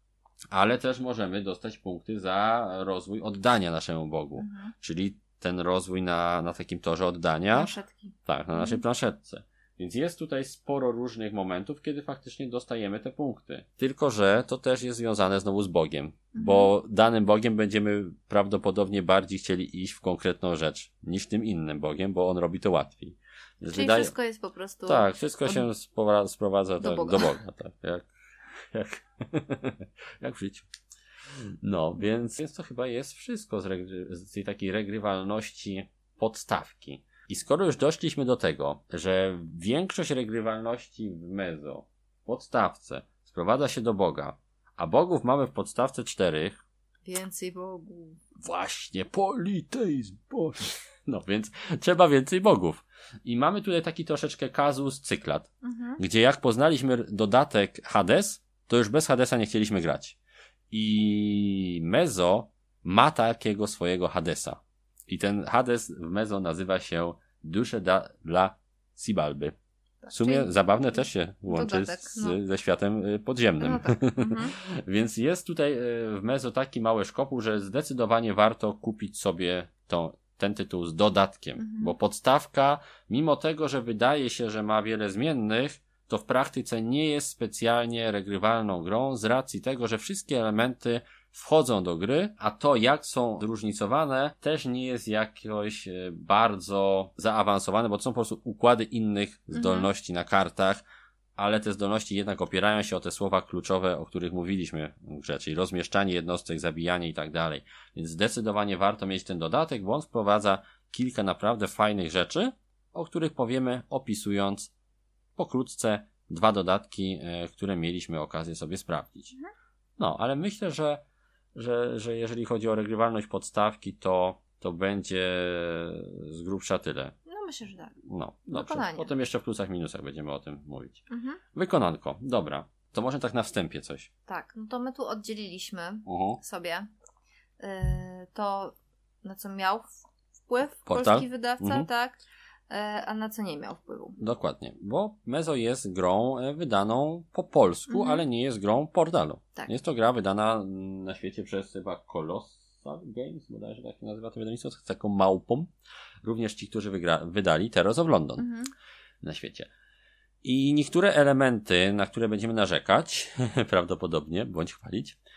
Ale też możemy dostać punkty za rozwój oddania naszemu bogu. Mhm. Czyli ten rozwój na, na takim torze oddania. Planszetki. Tak, na naszej Mhm. planszetce. Więc jest tutaj sporo różnych momentów, kiedy faktycznie dostajemy te punkty. Tylko, że to też jest związane znowu z Bogiem, Mhm. bo danym Bogiem będziemy prawdopodobnie bardziej chcieli iść w konkretną rzecz niż tym innym Bogiem, bo on robi to łatwiej. Więc Czyli wydaje- wszystko jest po prostu... Tak, wszystko od- się sprowadza do tak, Boga. do Boga, tak, jak, jak, jak w życiu. No, więc, więc to chyba jest wszystko z, regry- z tej takiej regrywalności podstawki. I skoro już doszliśmy do tego, że większość regrywalności w mezo, w podstawce, sprowadza się do Boga, a bogów mamy w podstawce czterech, Więcej Bogów. Właśnie, politeizm, Boże. No więc trzeba więcej bogów. I mamy tutaj taki troszeczkę kazus cyklat, Mhm. gdzie jak poznaliśmy dodatek Hades, to już bez Hadesa nie chcieliśmy grać. I Mezo ma takiego swojego Hadesa. I ten Hades w Mezo nazywa się Dusze da, dla Sibalby. W sumie Czyli- zabawne też się łączy Dodatek, z, no. ze światem y, podziemnym. No tak. Mhm. Więc jest tutaj y, w Mezo taki mały szkopuł, że zdecydowanie warto kupić sobie to, ten tytuł z dodatkiem, Mhm. bo podstawka, mimo tego, że wydaje się, że ma wiele zmiennych, to w praktyce nie jest specjalnie regrywalną grą z racji tego, że wszystkie elementy wchodzą do gry, a to jak są zróżnicowane też nie jest jakoś e, bardzo zaawansowane, bo to są po prostu układy innych Mhm. zdolności na kartach, ale te zdolności jednak opierają się o te słowa kluczowe, o których mówiliśmy w grze, czyli rozmieszczanie jednostek, zabijanie i tak dalej. Więc zdecydowanie warto mieć ten dodatek, bo on wprowadza kilka naprawdę fajnych rzeczy, o których powiemy opisując pokrótce dwa dodatki, e, które mieliśmy okazję sobie sprawdzić. No, ale myślę, że, że, że jeżeli chodzi o regrywalność podstawki, to, to będzie z grubsza tyle. No myślę, że tak. No, dobrze. Wykonanie. Potem jeszcze w plusach, minusach będziemy o tym mówić. Mhm. Wykonanko, dobra. To może tak na wstępie coś. Tak, no to my tu oddzieliliśmy Uh-huh. sobie yy, to, na co miał wpływ Portal? polski wydawca, Mhm. tak, a na co nie miał wpływu. Dokładnie, bo Mezo jest grą e, wydaną po polsku, Mhm. ale nie jest grą portalu. Tak. Jest to gra wydana mm, na świecie przez chyba Colossal Games, bodajże tak się nazywa to wydawnictwo, z taką małpą. Również ci, którzy wygra- wydali Terrors of London Mhm. na świecie. I niektóre elementy, na które będziemy narzekać, prawdopodobnie, bądź chwalić, e,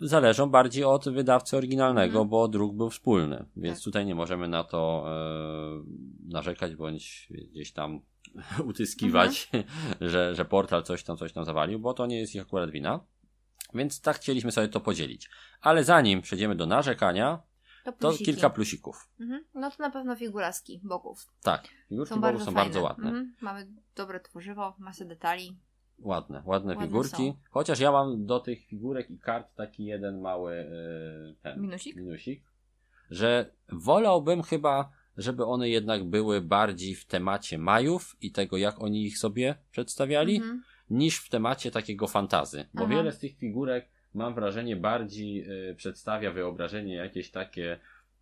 zależą bardziej od wydawcy oryginalnego, Mhm. bo druk był wspólny. Więc Tak. tutaj nie możemy na to e, narzekać, bądź gdzieś tam utyskiwać, że, że portal coś tam, coś tam zawalił, bo to nie jest ich akurat wina. Więc tak chcieliśmy sobie to podzielić. Ale zanim przejdziemy do narzekania, To, to kilka plusików. Mhm. No to na pewno figuraski bogów. Tak, figurki Są bogów bardzo są fajne. bardzo ładne. Mhm. Mamy dobre tworzywo, masę detali. Ładne, ładne, Ładne figurki. są. Chociaż ja mam do tych figurek i kart taki jeden mały yy, ten, Minusik? minusik, że wolałbym chyba, żeby one jednak były bardziej w temacie Majów i tego, jak oni ich sobie przedstawiali, Mhm. niż w temacie takiego fantazy. Bo Aha. wiele z tych figurek, mam wrażenie, bardziej yy, przedstawia wyobrażenie jakieś takie,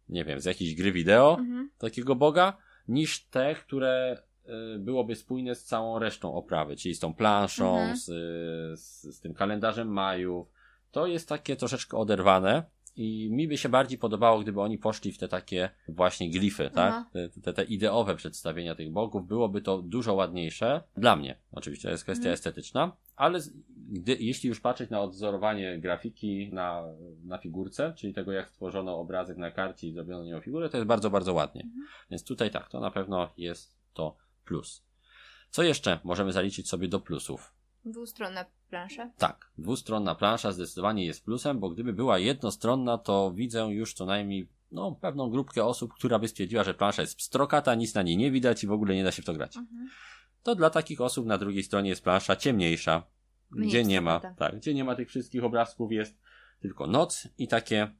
nie wiem, z jakiejś gry wideo, Mhm. takiego boga, niż te, które y, byłoby spójne z całą resztą oprawy, czyli z tą planszą, Mhm. z, z, z tym kalendarzem Majów. To jest takie troszeczkę oderwane i mi by się bardziej podobało, gdyby oni poszli w te takie właśnie glify, tak? Aha. Te, te, te ideowe przedstawienia tych bogów. Byłoby to dużo ładniejsze. Dla mnie, oczywiście, to jest kwestia Mhm. estetyczna, ale gdy, jeśli już patrzeć na odzorowanie grafiki na, na figurce, czyli tego jak stworzono obrazek na karcie i zrobiono nią figurę, to jest bardzo, bardzo ładnie. Mhm. Więc tutaj tak, to na pewno jest to plus. Co jeszcze możemy zaliczyć sobie do plusów? Dwustronna plansza. Tak, dwustronna plansza zdecydowanie jest plusem, bo gdyby była jednostronna, to widzę już co najmniej no, pewną grupkę osób, która by stwierdziła, że plansza jest pstrokata, nic na niej nie widać i w ogóle nie da się w to grać. Mhm. To dla takich osób na drugiej stronie jest plansza ciemniejsza, Mniej gdzie nie ma, tak, gdzie nie ma tych wszystkich obrazków, jest tylko noc i takie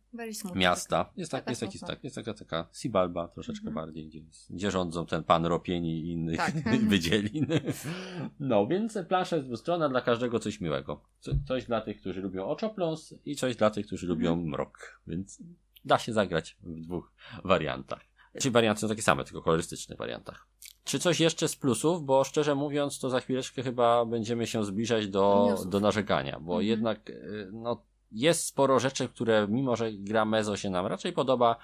miasta. Jest, tak, jest, taki, tak, jest taka, taka Sibalba troszeczkę Mhm. bardziej, gdzie, gdzie rządzą ten pan Ropieni i innych Tak. wydzielin. No, więc plansza jest dwustronna, dla każdego coś miłego. Co, coś dla tych, którzy lubią oczopląs i coś dla tych, którzy lubią Mhm. mrok. Więc da się zagrać w dwóch wariantach. Czyli warianty są takie same, tylko kolorystycznych wariantach. Czy coś jeszcze z plusów? Bo szczerze mówiąc, to za chwileczkę chyba będziemy się zbliżać do, do narzekania, bo Mhm. jednak y, no, jest sporo rzeczy, które mimo, że gra Mezo się nam raczej podoba,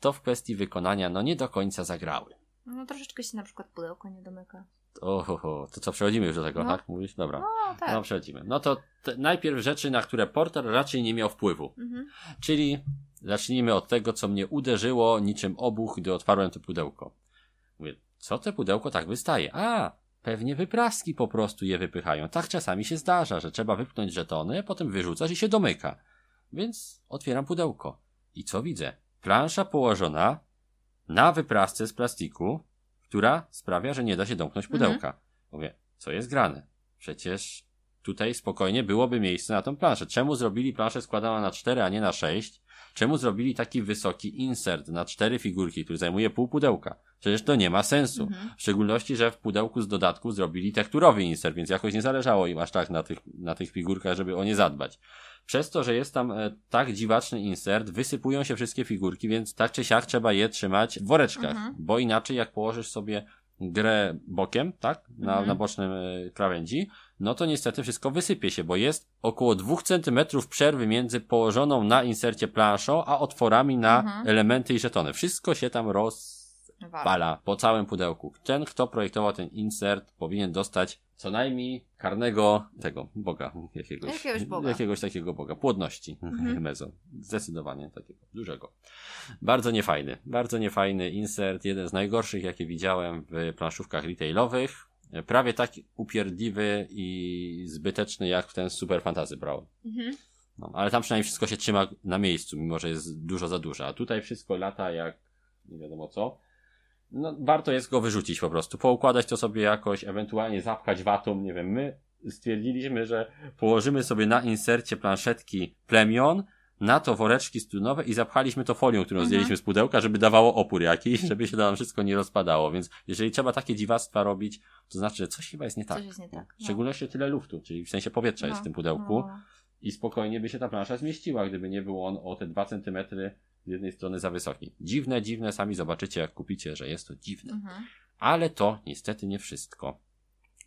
to w kwestii wykonania no nie do końca zagrały. No troszeczkę się na przykład pudełko nie domyka. Oho, to co, przechodzimy już do tego, No. tak? Mówisz? Dobra. No tak. No, przechodzimy. No to te, najpierw rzeczy, na które Porter raczej nie miał wpływu. Mhm. Czyli zacznijmy od tego, co mnie uderzyło niczym obuch, gdy otwarłem to pudełko. Mówię, co te pudełko tak wystaje? A, pewnie wypraski po prostu je wypychają. Tak czasami się zdarza, że trzeba wypchnąć żetony, potem wyrzucasz i się domyka. Więc otwieram pudełko. I co widzę? Plansza położona na wyprasce z plastiku, która sprawia, że nie da się domknąć Mhm. pudełka. Mówię, co jest grane? Przecież tutaj spokojnie byłoby miejsce na tą planszę. Czemu zrobili planszę składaną na 4, a nie na 6? Czemu zrobili taki wysoki insert na cztery figurki, który zajmuje pół pudełka? Przecież to nie ma sensu. Mhm. W szczególności, że w pudełku z dodatków zrobili tekturowy insert, więc jakoś nie zależało im aż tak na tych, na tych figurkach, żeby o nie zadbać. Przez to, że jest tam e, tak dziwaczny insert, wysypują się wszystkie figurki, więc tak czy siak trzeba je trzymać w woreczkach, Mhm. bo inaczej jak położysz sobie grę bokiem, tak, na, Mhm. na bocznym e, krawędzi, no to niestety wszystko wysypie się, bo jest około 2 cm przerwy między położoną na insercie planszą, a otworami na Mhm. elementy i żetony. Wszystko się tam roz Wala. po całym pudełku. Ten, kto projektował ten insert, powinien dostać co najmniej karnego tego boga jakiegoś. Jakiegoś boga. Jakiegoś takiego boga. Płodności. Mhm. Mezo. Zdecydowanie takiego dużego. Bardzo niefajny. Bardzo niefajny insert. Jeden z najgorszych, jakie widziałem w planszówkach retailowych. Prawie tak upierdliwy i zbyteczny jak w ten Super Fantasy Brawl. Mhm. No, ale tam przynajmniej wszystko się trzyma na miejscu, mimo że jest dużo za dużo. A tutaj wszystko lata jak nie wiadomo co. No, warto jest go wyrzucić po prostu. Poukładać to sobie jakoś, ewentualnie zapchać watą, nie wiem. My stwierdziliśmy, że położymy sobie na insercie planszetki plemion, na to woreczki strunowe i zapchaliśmy to folią, którą Mhm. zdjęliśmy z pudełka, żeby dawało opór jakiś, żeby się nam wszystko nie rozpadało. Więc jeżeli trzeba takie dziwactwa robić, to znaczy, że coś chyba jest nie tak. Coś jest nie tak. W szczególności tyle luftu, czyli w sensie powietrza jest w tym pudełku No. i spokojnie by się ta plansza zmieściła, gdyby nie był on o te 2 cm z jednej strony za wysoki. Dziwne, dziwne, sami zobaczycie jak kupicie, że jest to dziwne. Mhm. Ale to niestety nie wszystko.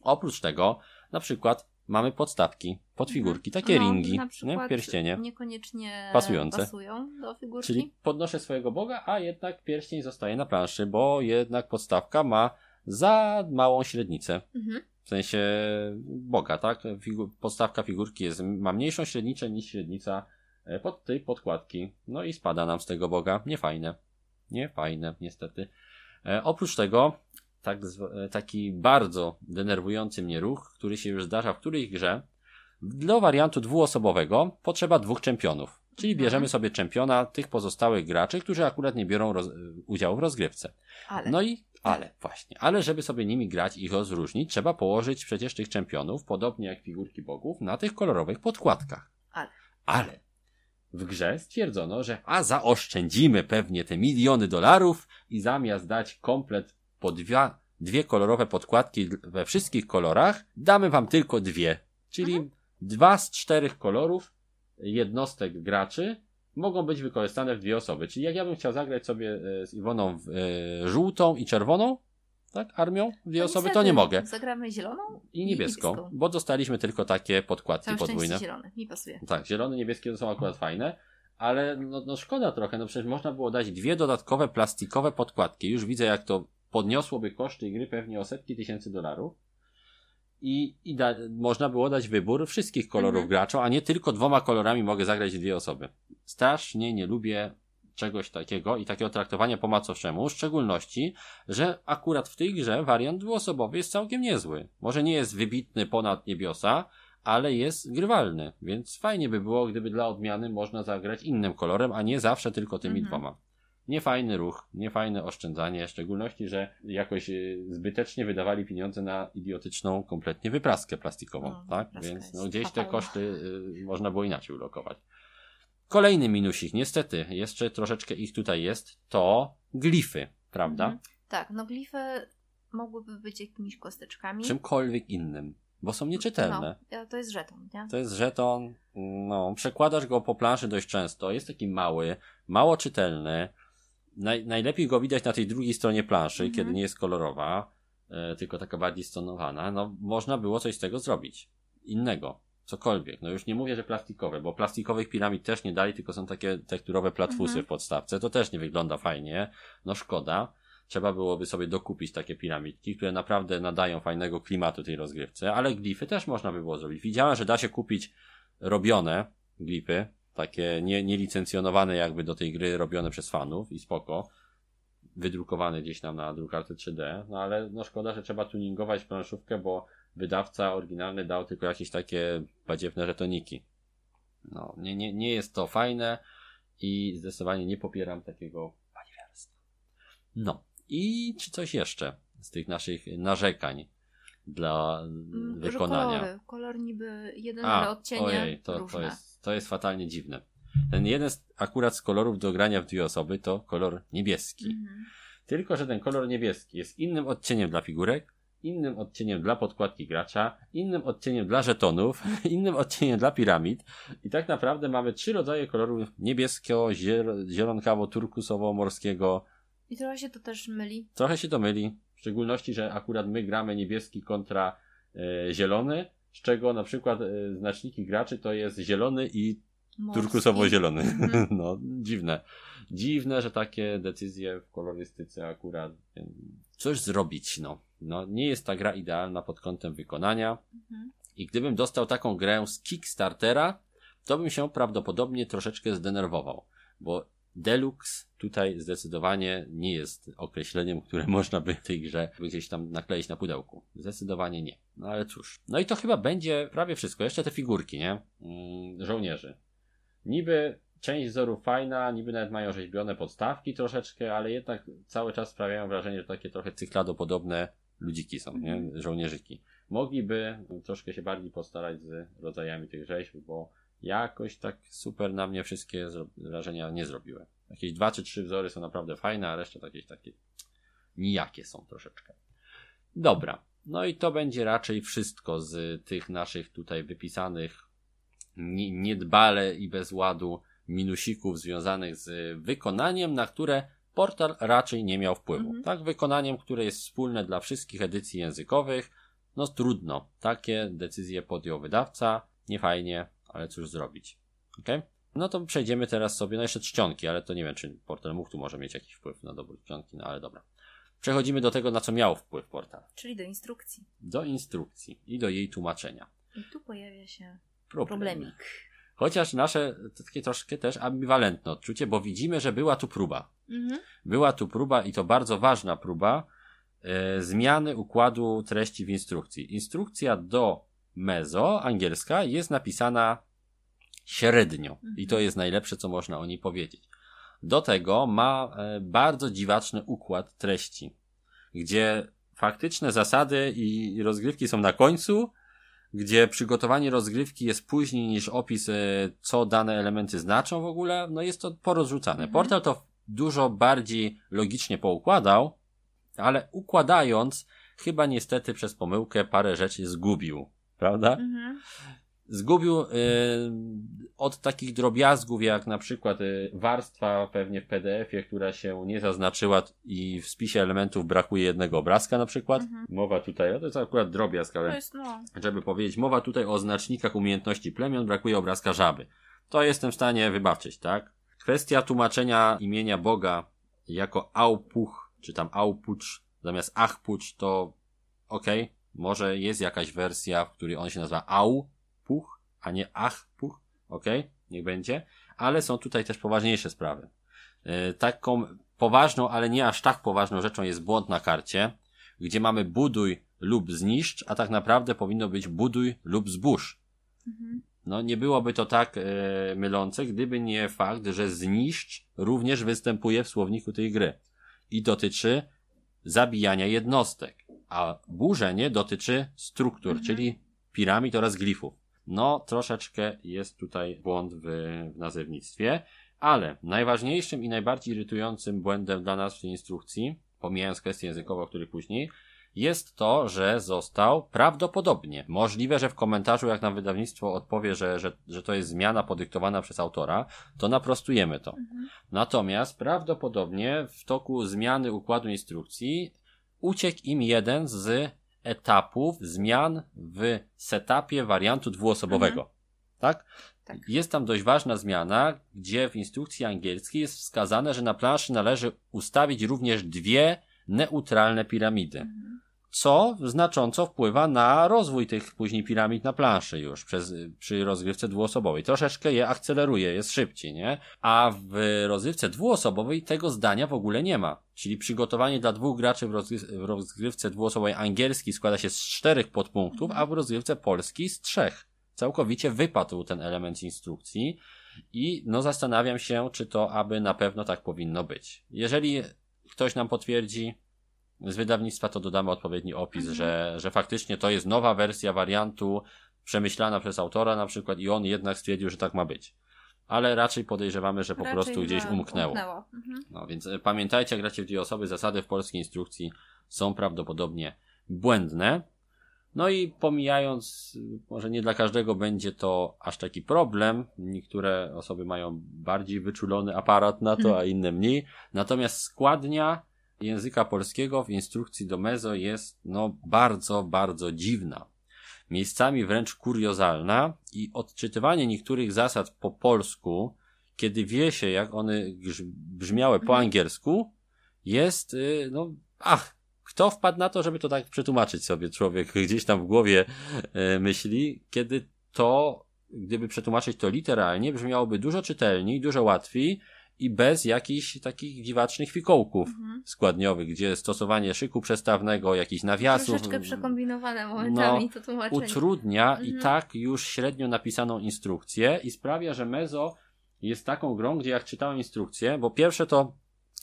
Oprócz tego, na przykład mamy podstawki, podfigurki, takie No, ringi, na nie? przykład pierścienie. Niekoniecznie Pasujące. pasują do figurki. Czyli podnoszę swojego boga, a jednak pierścień zostaje na planszy, bo jednak podstawka ma za małą średnicę. Mhm. W sensie boga, tak? Figu- podstawka figurki jest, ma mniejszą średnicę niż średnica pod tej podkładki. No i spada nam z tego boga. Niefajne. Niefajne, niestety. E, oprócz tego, tak, e, taki bardzo denerwujący mnie ruch, który się już zdarza w którejś grze, dla wariantu dwuosobowego potrzeba dwóch czempionów. Czyli Mhm. bierzemy sobie czempiona tych pozostałych graczy, którzy akurat nie biorą roz- udziału w rozgrywce. Ale. No i ale, właśnie. Ale żeby sobie nimi grać i ich rozróżnić, trzeba położyć przecież tych czempionów, podobnie jak figurki bogów, na tych kolorowych podkładkach. Ale. Ale. W grze stwierdzono, że a zaoszczędzimy pewnie te miliony dolarów i zamiast dać komplet po dwie, dwie kolorowe podkładki we wszystkich kolorach, damy wam tylko dwie. Czyli Mhm. dwa z czterech kolorów jednostek graczy mogą być wykorzystane w dwie osoby. Czyli jak ja bym chciał zagrać sobie e, z Iwoną w, e, żółtą i czerwoną, tak, armią, dwie No osoby, to nie mogę. Zagramy zieloną I niebieską, bo dostaliśmy tylko takie podkładki Całe podwójne. zielone. Mi pasuje. Tak, zielone, niebieskie to są akurat fajne, ale no, no szkoda trochę, no przecież można było dać dwie dodatkowe plastikowe podkładki. Już widzę, jak to podniosłoby koszty gry pewnie o setki tysięcy dolarów. i, i da, można było dać wybór wszystkich kolorów Mhm. graczom, a nie tylko dwoma kolorami mogę zagrać dwie osoby. Strasznie nie lubię czegoś takiego i takiego traktowania po macoszemu, w szczególności, że akurat w tej grze wariant dwuosobowy jest całkiem niezły. Może nie jest wybitny ponad niebiosa, ale jest grywalny, więc fajnie by było, gdyby dla odmiany można zagrać innym kolorem, a nie zawsze tylko tymi Mhm. dwoma. Niefajny ruch, niefajne oszczędzanie, w szczególności, że jakoś y, zbytecznie wydawali pieniądze na idiotyczną kompletnie wypraskę plastikową, No, tak? Więc no, gdzieś te koszty y, można było inaczej ulokować. Kolejny minusik, niestety, jeszcze troszeczkę ich tutaj jest, to glify, prawda? Mhm. Tak, no glify mogłyby być jakimiś kosteczkami. Czymkolwiek innym, bo są nieczytelne. No, to jest żeton, nie? To jest żeton, no, przekładasz go po planszy dość często, jest taki mały, mało czytelny. Naj, najlepiej go widać na tej drugiej stronie planszy, Mhm. kiedy nie jest kolorowa, e, tylko taka bardziej stonowana. No, można było coś z tego zrobić. Innego. Cokolwiek. No już nie mówię, że plastikowe, bo plastikowych piramid też nie dali, tylko są takie tekturowe platfusy Mhm. w podstawce. To też nie wygląda fajnie. No szkoda. Trzeba byłoby sobie dokupić takie piramidki, które naprawdę nadają fajnego klimatu tej rozgrywce, ale glify też można by było zrobić. Widziałem, że da się kupić robione glify, takie nie, nielicencjonowane jakby do tej gry, robione przez fanów i spoko, wydrukowane gdzieś tam na drukarce 3D, no ale no szkoda, że trzeba tuningować planszówkę, bo wydawca oryginalny dał tylko jakieś takie badziewne żetoniki. No, nie, nie, nie jest to fajne i zdecydowanie nie popieram takiego badziewierstwa. No, i czy coś jeszcze z tych naszych narzekań dla Mm, że wykonania? Kolory. Kolor niby jeden, A, ale odcienie ojej, to, różne. to, jest, to jest fatalnie dziwne. Ten jeden z, akurat z kolorów do grania w dwie osoby to kolor niebieski. Mhm. Tylko, że ten kolor niebieski jest innym odcieniem dla figurek, innym odcieniem dla podkładki gracza, innym odcieniem dla żetonów, innym odcieniem dla piramid. I tak naprawdę mamy trzy rodzaje kolorów niebieskiego, ziel- zielonkawo, turkusowo, morskiego. I trochę się to też myli. Trochę się to myli, w szczególności, że akurat my gramy niebieski kontra e, zielony, z czego na przykład e, znaczniki graczy to jest zielony i turkusowo-zielony. Mhm. No, dziwne. Dziwne, że takie decyzje w kolorystyce akurat. Coś zrobić, no. No, nie jest ta gra idealna pod kątem wykonania. Mhm. I gdybym dostał taką grę z Kickstartera, to bym się prawdopodobnie troszeczkę zdenerwował, bo Deluxe tutaj zdecydowanie nie jest określeniem, które można by w tej grze gdzieś tam nakleić na pudełku. Zdecydowanie nie. No ale cóż. No i to chyba będzie prawie wszystko. Jeszcze te figurki, nie? Mm, żołnierzy. Niby część wzorów fajna, niby nawet mają rzeźbione podstawki troszeczkę, ale jednak cały czas sprawiają wrażenie, że takie trochę cykladopodobne ludziki są, nie? Żołnierzyki. Mogliby troszkę się bardziej postarać z rodzajami tych rzeźb, bo jakoś tak super na mnie wszystkie wrażenia nie zrobiły. Jakieś dwa czy trzy wzory są naprawdę fajne, a reszta jakieś takie nijakie są troszeczkę. Dobra. No i to będzie raczej wszystko z tych naszych tutaj wypisanych ni- niedbale i bez ładu minusików związanych z wykonaniem, na które portal raczej nie miał wpływu. Mhm. Tak, wykonaniem, które jest wspólne dla wszystkich edycji językowych, no trudno. Takie decyzje podjął wydawca, nie fajnie, ale cóż zrobić. Okay? No to przejdziemy teraz sobie, no jeszcze czcionki, ale to nie wiem, czy portal mógł tu może mieć jakiś wpływ na dobór czcionki, no ale dobra. Przechodzimy do tego, na co miał wpływ portal. Czyli do instrukcji. Do instrukcji i do jej tłumaczenia. I tu pojawia się Problem. problemik. Chociaż nasze takie troszkę też ambiwalentne odczucie, bo widzimy, że była tu próba. Mhm. Była tu próba i to bardzo ważna próba e, zmiany układu treści w instrukcji. Instrukcja do mezo, angielska, jest napisana średnio i to jest najlepsze, co można o niej powiedzieć. Do tego ma e, bardzo dziwaczny układ treści, gdzie faktyczne zasady i rozgrywki są na końcu, gdzie przygotowanie rozgrywki jest później niż opis, e, co dane elementy znaczą w ogóle, no jest to porozrzucane. Mhm. Portal to dużo bardziej logicznie poukładał, ale układając, chyba niestety przez pomyłkę parę rzeczy zgubił, prawda? Mhm. Zgubił y, od takich drobiazgów, jak na przykład y, warstwa pewnie w PDF-ie, która się nie zaznaczyła i w spisie elementów brakuje jednego obrazka na przykład. Mhm. Mowa tutaj, no to jest akurat drobiazg, ale jest, no, żeby powiedzieć, mowa tutaj o znacznikach umiejętności plemion, brakuje obrazka żaby. To jestem w stanie wybaczyć, tak? Kwestia tłumaczenia imienia Boga jako Aupuch, czy tam Aupucz zamiast Achpucz, to okej, Może jest jakaś wersja, w której on się nazywa Au Puch, a nie Ach Puch. Okej, okay? niech będzie. Ale są tutaj też poważniejsze sprawy. Yy, taką poważną, ale nie aż tak poważną rzeczą jest błąd na karcie, gdzie mamy buduj lub zniszcz, a tak naprawdę powinno być buduj lub zbóż. Mhm. No nie byłoby to tak e, mylące, gdyby nie fakt, że zniszcz również występuje w słowniku tej gry i dotyczy zabijania jednostek, a burzenie dotyczy struktur, mhm. czyli piramid oraz glifów. No, troszeczkę jest tutaj błąd w, w nazewnictwie, ale najważniejszym i najbardziej irytującym błędem dla nas w tej instrukcji, pomijając kwestie językowe, o których później, jest to, że został prawdopodobnie. Możliwe, że w komentarzu, jak nam wydawnictwo odpowie, że, że, że to jest zmiana podyktowana przez autora, to naprostujemy to. Mhm. Natomiast prawdopodobnie w toku zmiany układu instrukcji uciekł im jeden z etapów zmian w setupie wariantu dwuosobowego. Mhm. Tak? tak? Jest tam dość ważna zmiana, gdzie w instrukcji angielskiej jest wskazane, że na planszy należy ustawić również dwie neutralne piramidy. Mhm co znacząco wpływa na rozwój tych później piramid na planszy już przez, przy rozgrywce dwuosobowej. Troszeczkę je akceleruje, jest szybciej, nie? A w rozgrywce dwuosobowej tego zdania w ogóle nie ma. Czyli przygotowanie dla dwóch graczy w, rozgry w rozgrywce dwuosobowej angielskiej składa się z czterech podpunktów, a w rozgrywce polskiej z trzech. Całkowicie wypadł ten element instrukcji i no zastanawiam się, czy to aby na pewno tak powinno być. Jeżeli ktoś nam potwierdzi, z wydawnictwa to dodamy odpowiedni opis, mhm. że, że faktycznie to jest nowa wersja wariantu przemyślana przez autora na przykład i on jednak stwierdził, że tak ma być. Ale raczej podejrzewamy, że po raczej prostu gdzieś umknęło. umknęło. Mhm. No więc e, pamiętajcie, jak gracie w dwie osoby, zasady w polskiej instrukcji są prawdopodobnie błędne. No i pomijając, może nie dla każdego będzie to aż taki problem. Niektóre osoby mają bardziej wyczulony aparat na to, a inne mniej. Natomiast składnia języka polskiego w instrukcji do Mezo jest no bardzo, bardzo dziwna. Miejscami wręcz kuriozalna i odczytywanie niektórych zasad po polsku, kiedy wie się, jak one brzmiały po mhm. angielsku, jest, y, no, ach, kto wpadł na to, żeby to tak przetłumaczyć sobie człowiek gdzieś tam w głowie y, myśli, kiedy to, gdyby przetłumaczyć to literalnie, brzmiałoby dużo czytelniej, dużo łatwiej, i bez jakichś takich dziwacznych fikołków mhm. składniowych, gdzie stosowanie szyku przestawnego, jakichś nawiasów. Troszeczkę przekombinowane momentami no, to tłumaczenie. Utrudnia mhm. i tak już średnio napisaną instrukcję i sprawia, że Mezo jest taką grą, gdzie jak czytałem instrukcję, bo pierwsze to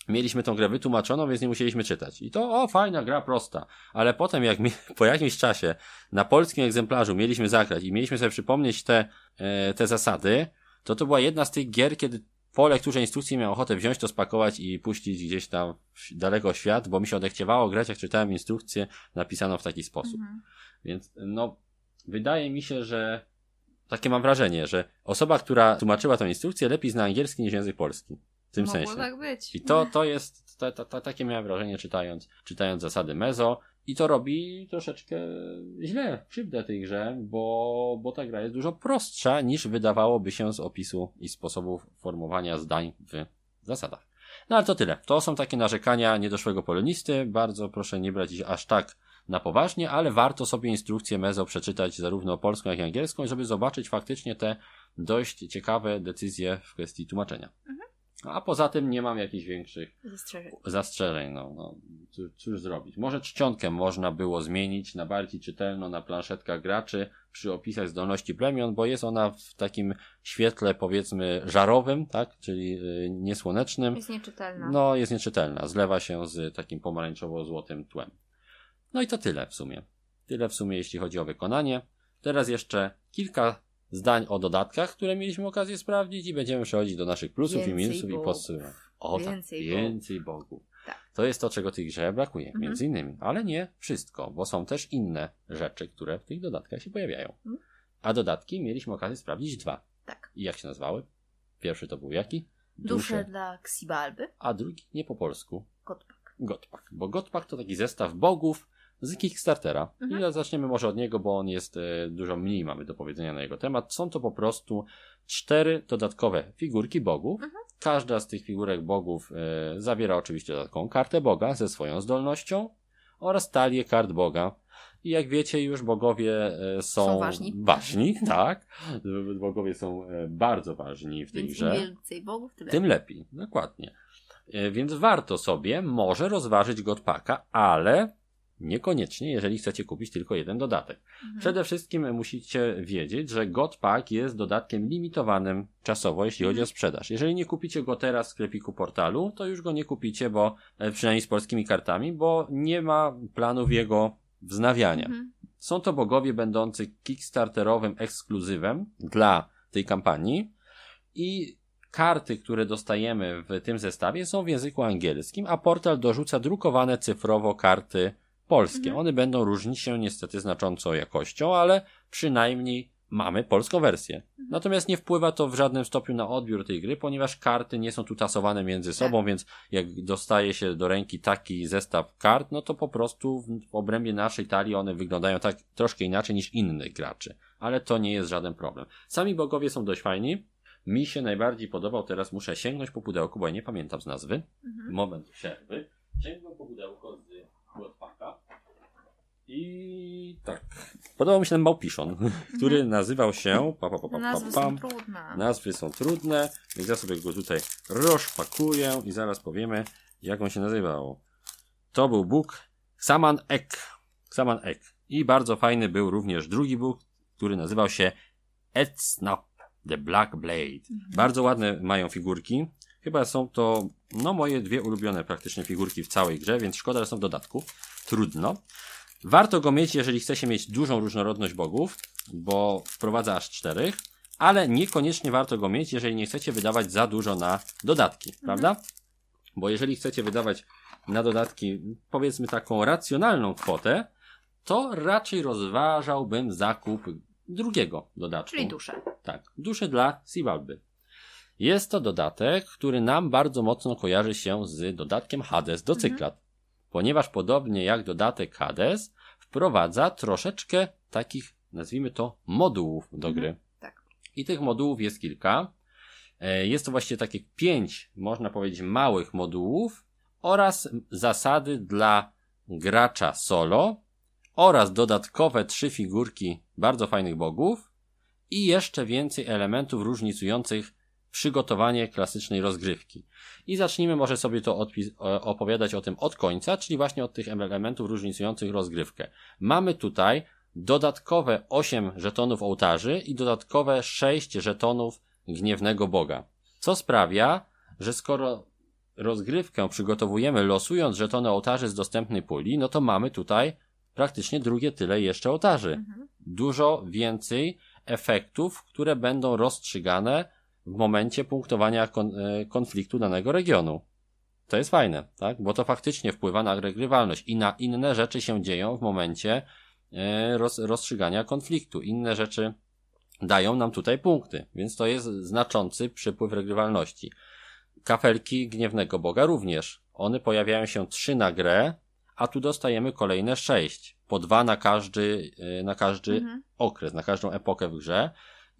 mieliśmy tą grę wytłumaczoną, więc nie musieliśmy czytać. I to, o, fajna gra, prosta. Ale potem, jak mi, po jakimś czasie na polskim egzemplarzu mieliśmy zagrać i mieliśmy sobie przypomnieć te, e, te zasady, to to była jedna z tych gier, kiedy po lekturze instrukcji miałem ochotę wziąć to, spakować i puścić gdzieś tam daleko świat, bo mi się odechciewało grać, jak czytałem instrukcję napisaną w taki sposób. Mhm. Więc, no, wydaje mi się, że takie mam wrażenie, że osoba, która tłumaczyła tę instrukcję, lepiej zna angielski niż język polski. W tym Mogło sensie. tak być. I to, to jest, to, to, to, takie miałem wrażenie czytając, czytając zasady Mezo. I to robi troszeczkę źle, krzywdę tej grze, bo, bo ta gra jest dużo prostsza niż wydawałoby się z opisu i sposobów formowania zdań w zasadach. No ale to tyle. To są takie narzekania niedoszłego polonisty. Bardzo proszę nie brać ich aż tak na poważnie, ale warto sobie instrukcję Mezo przeczytać zarówno polską, jak i angielską, żeby zobaczyć faktycznie te dość ciekawe decyzje w kwestii tłumaczenia. Mhm. A poza tym nie mam jakichś większych zastrzeżeń. zastrzeżeń no, no, cóż zrobić? Może czcionkę można było zmienić na bardziej czytelną na planszetkach graczy przy opisach zdolności plemion, bo jest ona w takim świetle powiedzmy żarowym, tak? Czyli y, niesłonecznym. Jest nieczytelna. No, jest nieczytelna. Zlewa się z takim pomarańczowo-złotym tłem. No i to tyle w sumie. Tyle w sumie, jeśli chodzi o wykonanie. Teraz jeszcze kilka zdań o dodatkach, które mieliśmy okazję sprawdzić i będziemy przechodzić do naszych plusów więcej i minusów bogów. i podsumowań. O więcej tak, więcej bogów. bogów. Tak. To jest to, czego tej grze brakuje, mhm. między innymi. Ale nie wszystko, bo są też inne rzeczy, które w tych dodatkach się pojawiają. Mhm. A dodatki mieliśmy okazję sprawdzić dwa. Tak. I jak się nazywały? Pierwszy to był jaki? Dusze, Dusze dla Ksibalby. A drugi nie po polsku. Gotpak. Gotpak. Bo Gotpak to taki zestaw bogów, z Kickstartera. Mhm. I zaczniemy może od niego, bo on jest e, dużo mniej mamy do powiedzenia na jego temat. Są to po prostu cztery dodatkowe figurki bogów. Mhm. Każda z tych figurek bogów e, zawiera oczywiście dodatkową kartę boga ze swoją zdolnością oraz talię kart boga. I jak wiecie już, bogowie e, są, Są ważni. ważni, tak. Bogowie są e, bardzo ważni w tej Więc grze. im więcej bogów, tyle. Tym lepiej, dokładnie. Więc warto sobie może rozważyć Godpaka, ale niekoniecznie, jeżeli chcecie kupić tylko jeden dodatek. Mhm. Przede wszystkim musicie wiedzieć, że Godpack jest dodatkiem limitowanym czasowo, jeśli chodzi o sprzedaż. Jeżeli nie kupicie go teraz w sklepiku portalu, to już go nie kupicie, bo e, przynajmniej z polskimi kartami, bo nie ma planów jego wznawiania. Mhm. Są to bogowie będący kickstarterowym ekskluzywem dla tej kampanii i karty, które dostajemy w tym zestawie są w języku angielskim, a portal dorzuca drukowane cyfrowo karty polskie. Mhm. One będą różnić się niestety znacząco jakością, ale przynajmniej mamy polską wersję. Natomiast nie wpływa to w żadnym stopniu na odbiór tej gry, ponieważ karty nie są tu tasowane między sobą, więc jak dostaje się do ręki taki zestaw kart, no to po prostu w, obrębie naszej talii one wyglądają tak troszkę inaczej niż innych graczy. Ale to nie jest żaden problem. Sami bogowie są dość fajni. Mi się najbardziej podobał, teraz muszę sięgnąć po pudełko, bo ja nie pamiętam z nazwy. Mhm. Moment przerwy. Sięgnął po pudełko z I tak. Podobał mi się ten małpiszon, który nazywał się. Pa, pa, pa, pa, pa, Nazwy pam. są trudne. Nazwy są trudne, więc ja sobie go tutaj rozpakuję i zaraz powiemy, jak on się nazywał. To był Bóg Saman Ek. Saman Ek. I bardzo fajny był również drugi Bóg, który nazywał się Etsnap The Black Blade. Bardzo ładne mają figurki. Chyba są to, no, moje dwie ulubione praktycznie figurki w całej grze, więc szkoda, że są w dodatku. Trudno. Warto go mieć, jeżeli chce się mieć dużą różnorodność bogów, bo wprowadza aż czterech, ale niekoniecznie warto go mieć, jeżeli nie chcecie wydawać za dużo na dodatki, prawda? Bo jeżeli chcecie wydawać na dodatki, powiedzmy taką racjonalną kwotę, to raczej rozważałbym zakup drugiego dodatku. Czyli dusze. Tak, dusze dla Siwalby. Jest to dodatek, który nam bardzo mocno kojarzy się z dodatkiem Hades do cyklat, ponieważ podobnie jak dodatek Hades wprowadza troszeczkę takich, nazwijmy to, modułów do Mhm. gry. Tak. I tych modułów jest kilka. E, Jest to właściwie takie pięć, można powiedzieć, małych modułów oraz zasady dla gracza solo oraz dodatkowe trzy figurki bardzo fajnych bogów i jeszcze więcej elementów różnicujących przygotowanie klasycznej rozgrywki. I zacznijmy może sobie to o- opowiadać o tym od końca, czyli właśnie od tych elementów różnicujących rozgrywkę. Mamy tutaj dodatkowe 8 żetonów ołtarzy i dodatkowe 6 żetonów gniewnego boga. Co sprawia, że skoro rozgrywkę przygotowujemy losując żetony ołtarzy z dostępnej puli, no to mamy tutaj praktycznie drugie tyle jeszcze ołtarzy Mhm. dużo więcej efektów, które będą rozstrzygane w momencie punktowania kon, e, konfliktu danego regionu. To jest fajne, tak? Bo to faktycznie wpływa na regrywalność i na inne rzeczy się dzieją w momencie e, roz, rozstrzygania konfliktu. Inne rzeczy dają nam tutaj punkty, więc to jest znaczący przypływ regrywalności. Kafelki gniewnego boga również. One pojawiają się trzy na grę, a tu dostajemy kolejne sześć. Po dwa na każdy, e, na każdy Mhm. okres, na każdą epokę w grze.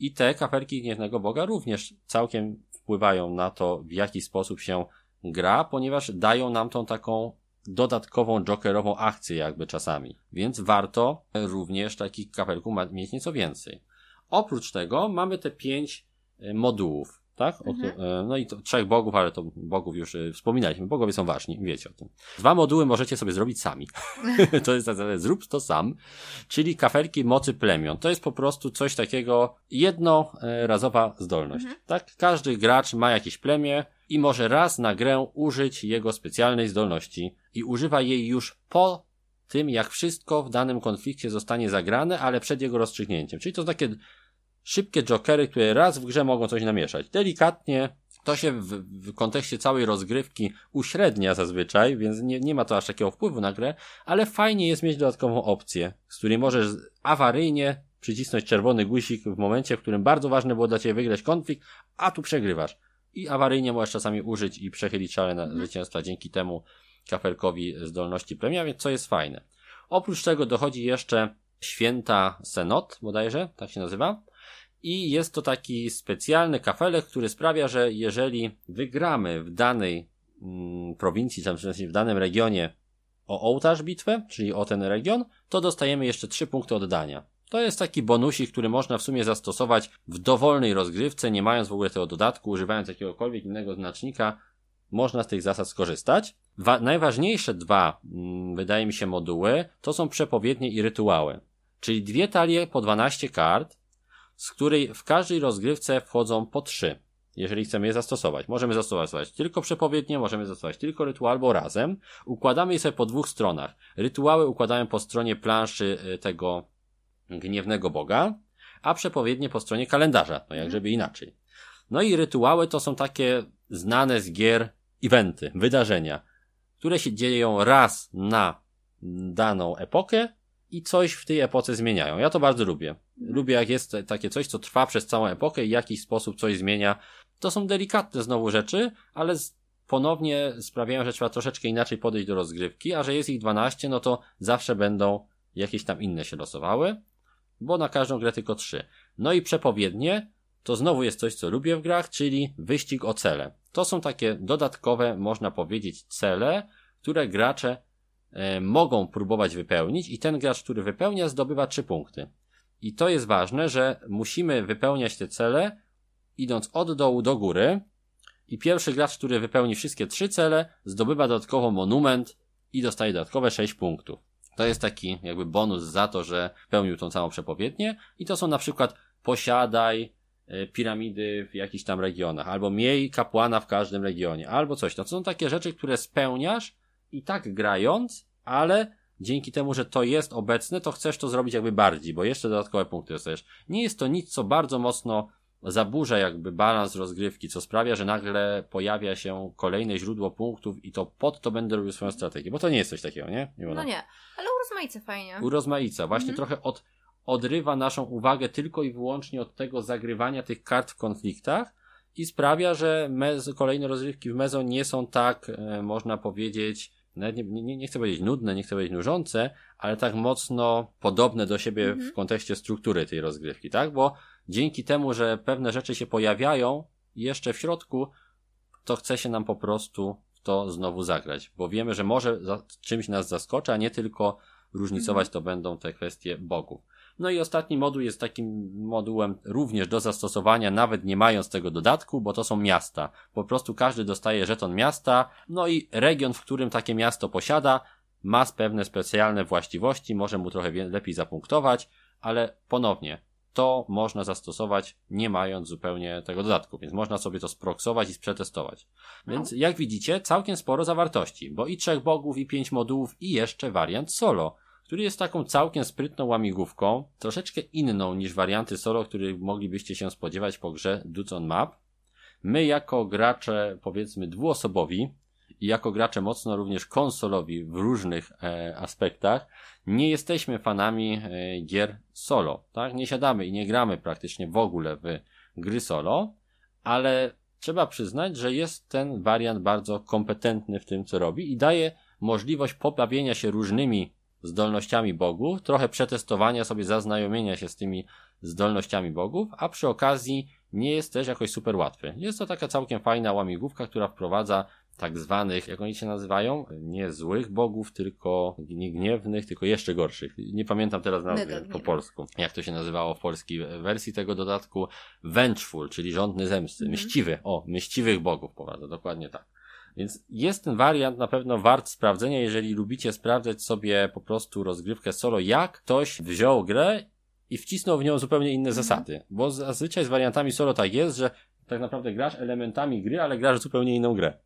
I te kafelki gniewnego boga również całkiem wpływają na to, w jaki sposób się gra, ponieważ dają nam tą taką dodatkową jokerową akcję jakby czasami. Więc warto również takich kafelków mieć nieco więcej. Oprócz tego mamy te pięć e, modułów, tak? Mhm. to, e, no i to trzech bogów, ale to bogów już e, wspominaliśmy. Bogowie są ważni, wiecie o tym. Dwa moduły możecie sobie zrobić sami. to jest tak zwane, zrób to sam, czyli kafelki mocy plemion. To jest po prostu coś takiego, jednorazowa zdolność. Mhm. Tak? Każdy gracz ma jakieś plemię i może raz na grę użyć jego specjalnej zdolności i używa jej już po tym, jak wszystko w danym konflikcie zostanie zagrane, ale przed jego rozstrzygnięciem. Czyli to takie szybkie jokery, które raz w grze mogą coś namieszać. Delikatnie, to się w, w kontekście całej rozgrywki uśrednia zazwyczaj, więc nie, nie ma to aż takiego wpływu na grę, ale fajnie jest mieć dodatkową opcję, z której możesz awaryjnie przycisnąć czerwony guzik w momencie, w którym bardzo ważne było dla ciebie wygrać konflikt, a tu przegrywasz. I awaryjnie możesz czasami użyć i przechylić szale na zwycięstwa dzięki temu kafelkowi zdolności premia, więc co jest fajne. Oprócz tego dochodzi jeszcze święta Senot, bodajże, tak się nazywa. I jest to taki specjalny kafelek, który sprawia, że jeżeli wygramy w danej mm, prowincji, czy w sensie w danym regionie o ołtarz bitwę, czyli o ten region, to dostajemy jeszcze 3 punkty oddania. To jest taki bonusik, który można w sumie zastosować w dowolnej rozgrywce, nie mając w ogóle tego dodatku, używając jakiegokolwiek innego znacznika, można z tych zasad skorzystać. Wa najważniejsze dwa, mm, wydaje mi się, moduły to są przepowiednie i rytuały. Czyli dwie talie po 12 kart, z której w każdej rozgrywce wchodzą po trzy. Jeżeli chcemy je zastosować. Możemy zastosować tylko przepowiednie, możemy zastosować tylko rytuał albo razem. Układamy je sobie po dwóch stronach. Rytuały układamy po stronie planszy y, tego gniewnego boga, a przepowiednie po stronie kalendarza. No jak żeby inaczej. No i rytuały to są takie znane z gier eventy, wydarzenia, które się dzieją raz na daną epokę i coś w tej epoce zmieniają. Ja to bardzo lubię. Lubię jak jest takie coś, co trwa przez całą epokę i w jakiś sposób coś zmienia. To są delikatne znowu rzeczy, ale ponownie sprawiają, że trzeba troszeczkę inaczej podejść do rozgrywki, a że jest ich 12, no to zawsze będą jakieś tam inne się losowały, bo na każdą grę tylko 3. No i przepowiednie, to znowu jest coś, co lubię w grach, czyli wyścig o cele. To są takie dodatkowe, można powiedzieć, cele, które gracze e, mogą próbować wypełnić i ten gracz, który wypełnia, zdobywa 3 punkty. I to jest ważne, że musimy wypełniać te cele idąc od dołu do góry i pierwszy gracz, który wypełni wszystkie trzy cele, zdobywa dodatkowo monument i dostaje dodatkowe 6 punktów. To jest taki jakby bonus za to, że pełnił tą całą przepowiednię i to są na przykład posiadaj e, piramidy w jakichś tam regionach, albo miej kapłana w każdym regionie, albo coś. No to są takie rzeczy, które spełniasz i tak grając, ale dzięki temu, że to jest obecne, to chcesz to zrobić jakby bardziej, bo jeszcze dodatkowe punkty dostajesz. Nie jest to nic, co bardzo mocno zaburza jakby balans rozgrywki, co sprawia, że nagle pojawia się kolejne źródło punktów i to pod to będę robił swoją strategię, bo to nie jest coś takiego, nie? no nie, ale urozmaica fajnie. Urozmaica, właśnie mhm. trochę od, odrywa naszą uwagę tylko i wyłącznie od tego zagrywania tych kart w konfliktach i sprawia, że mez, kolejne rozgrywki w Mezo nie są tak, e, można powiedzieć, nawet nie, nie, nie chcę powiedzieć nudne, nie chcę powiedzieć nużące, ale tak mocno podobne do siebie mhm. w kontekście struktury tej rozgrywki, tak? Bo dzięki temu, że pewne rzeczy się pojawiają jeszcze w środku, to chce się nam po prostu w to znowu zagrać, bo wiemy, że może czymś nas zaskoczy, a nie tylko różnicować mhm. to będą te kwestie bogów. No i ostatni moduł jest takim modułem również do zastosowania, nawet nie mając tego dodatku, bo to są miasta. Po prostu każdy dostaje żeton miasta, no i region, w którym takie miasto posiada, ma pewne specjalne właściwości, może mu trochę lepiej zapunktować, ale ponownie, to można zastosować nie mając zupełnie tego dodatku, więc można sobie to sproksować i przetestować. Więc jak widzicie, całkiem sporo zawartości, bo i trzech bogów, i pięć modułów, i jeszcze wariant solo, który jest taką całkiem sprytną łamigłówką, troszeczkę inną niż warianty solo, których moglibyście się spodziewać po grze Dudes on Map. My jako gracze, powiedzmy dwuosobowi, i jako gracze mocno również konsolowi w różnych e, aspektach, nie jesteśmy fanami e, gier solo, tak? Nie siadamy i nie gramy praktycznie w ogóle w gry solo, ale trzeba przyznać, że jest ten wariant bardzo kompetentny w tym, co robi i daje możliwość pobawienia się różnymi zdolnościami bogów, trochę przetestowania sobie, zaznajomienia się z tymi zdolnościami bogów, a przy okazji nie jest też jakoś super łatwy. Jest to taka całkiem fajna łamigłówka, która wprowadza tak zwanych, jak oni się nazywają, nie złych bogów, tylko nie gniewnych, tylko jeszcze gorszych. Nie pamiętam teraz nazwy po polsku, jak to się nazywało w polskiej wersji tego dodatku. Vengeful, czyli rządny zemsty, mm. myśliwy, o, myśliwych bogów powadza, dokładnie tak. Więc jest ten wariant na pewno wart sprawdzenia, jeżeli lubicie sprawdzać sobie po prostu rozgrywkę solo, jak ktoś wziął grę i wcisnął w nią zupełnie inne mhm. zasady. Bo zazwyczaj z wariantami solo tak jest, że tak naprawdę grasz elementami gry, ale grasz zupełnie inną grę.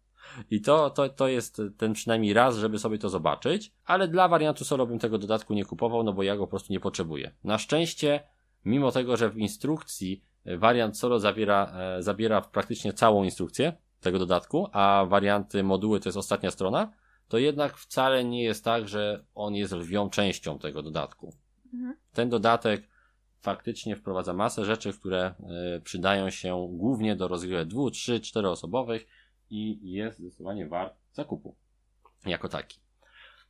I to, to, to jest ten przynajmniej raz, żeby sobie to zobaczyć, ale dla wariantu solo bym tego dodatku nie kupował, no bo ja go po prostu nie potrzebuję. Na szczęście, mimo tego, że w instrukcji wariant solo zawiera, e, zabiera praktycznie całą instrukcję tego dodatku, a warianty moduły to jest ostatnia strona, to jednak wcale nie jest tak, że on jest lwią częścią tego dodatku. Mhm. Ten dodatek faktycznie wprowadza masę rzeczy, które y, przydają się głównie do rozgrywek dwu, trzy, cztery osobowych i jest zdecydowanie wart zakupu jako taki.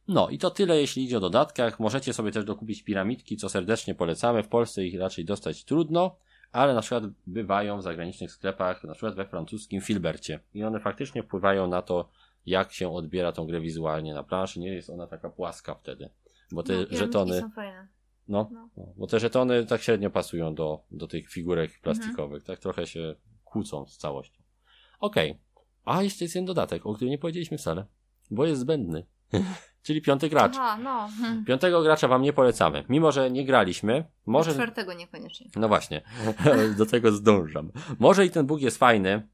No i to tyle jeśli idzie o dodatkach. Możecie sobie też dokupić piramidki, co serdecznie polecamy. W Polsce ich raczej dostać trudno, ale na przykład bywają w zagranicznych sklepach, na przykład we francuskim Filbercie. I one faktycznie wpływają na to, jak się odbiera tą grę wizualnie na planszy. Nie jest ona taka płaska wtedy. Bo te no, żetony. są fajne. No, No. no, bo te żetony tak średnio pasują do, do tych figurek Mhm. plastikowych. Tak trochę się kłócą z całością. Okej. A jeszcze jest jeden dodatek, o którym nie powiedzieliśmy wcale. Bo jest zbędny. Czyli piąty gracz. Aha, no. Hmm. Piątego gracza wam nie polecamy. Mimo, że nie graliśmy, może. Czwartego niekoniecznie. No właśnie, do tego zdążam. Może i ten bóg jest fajny,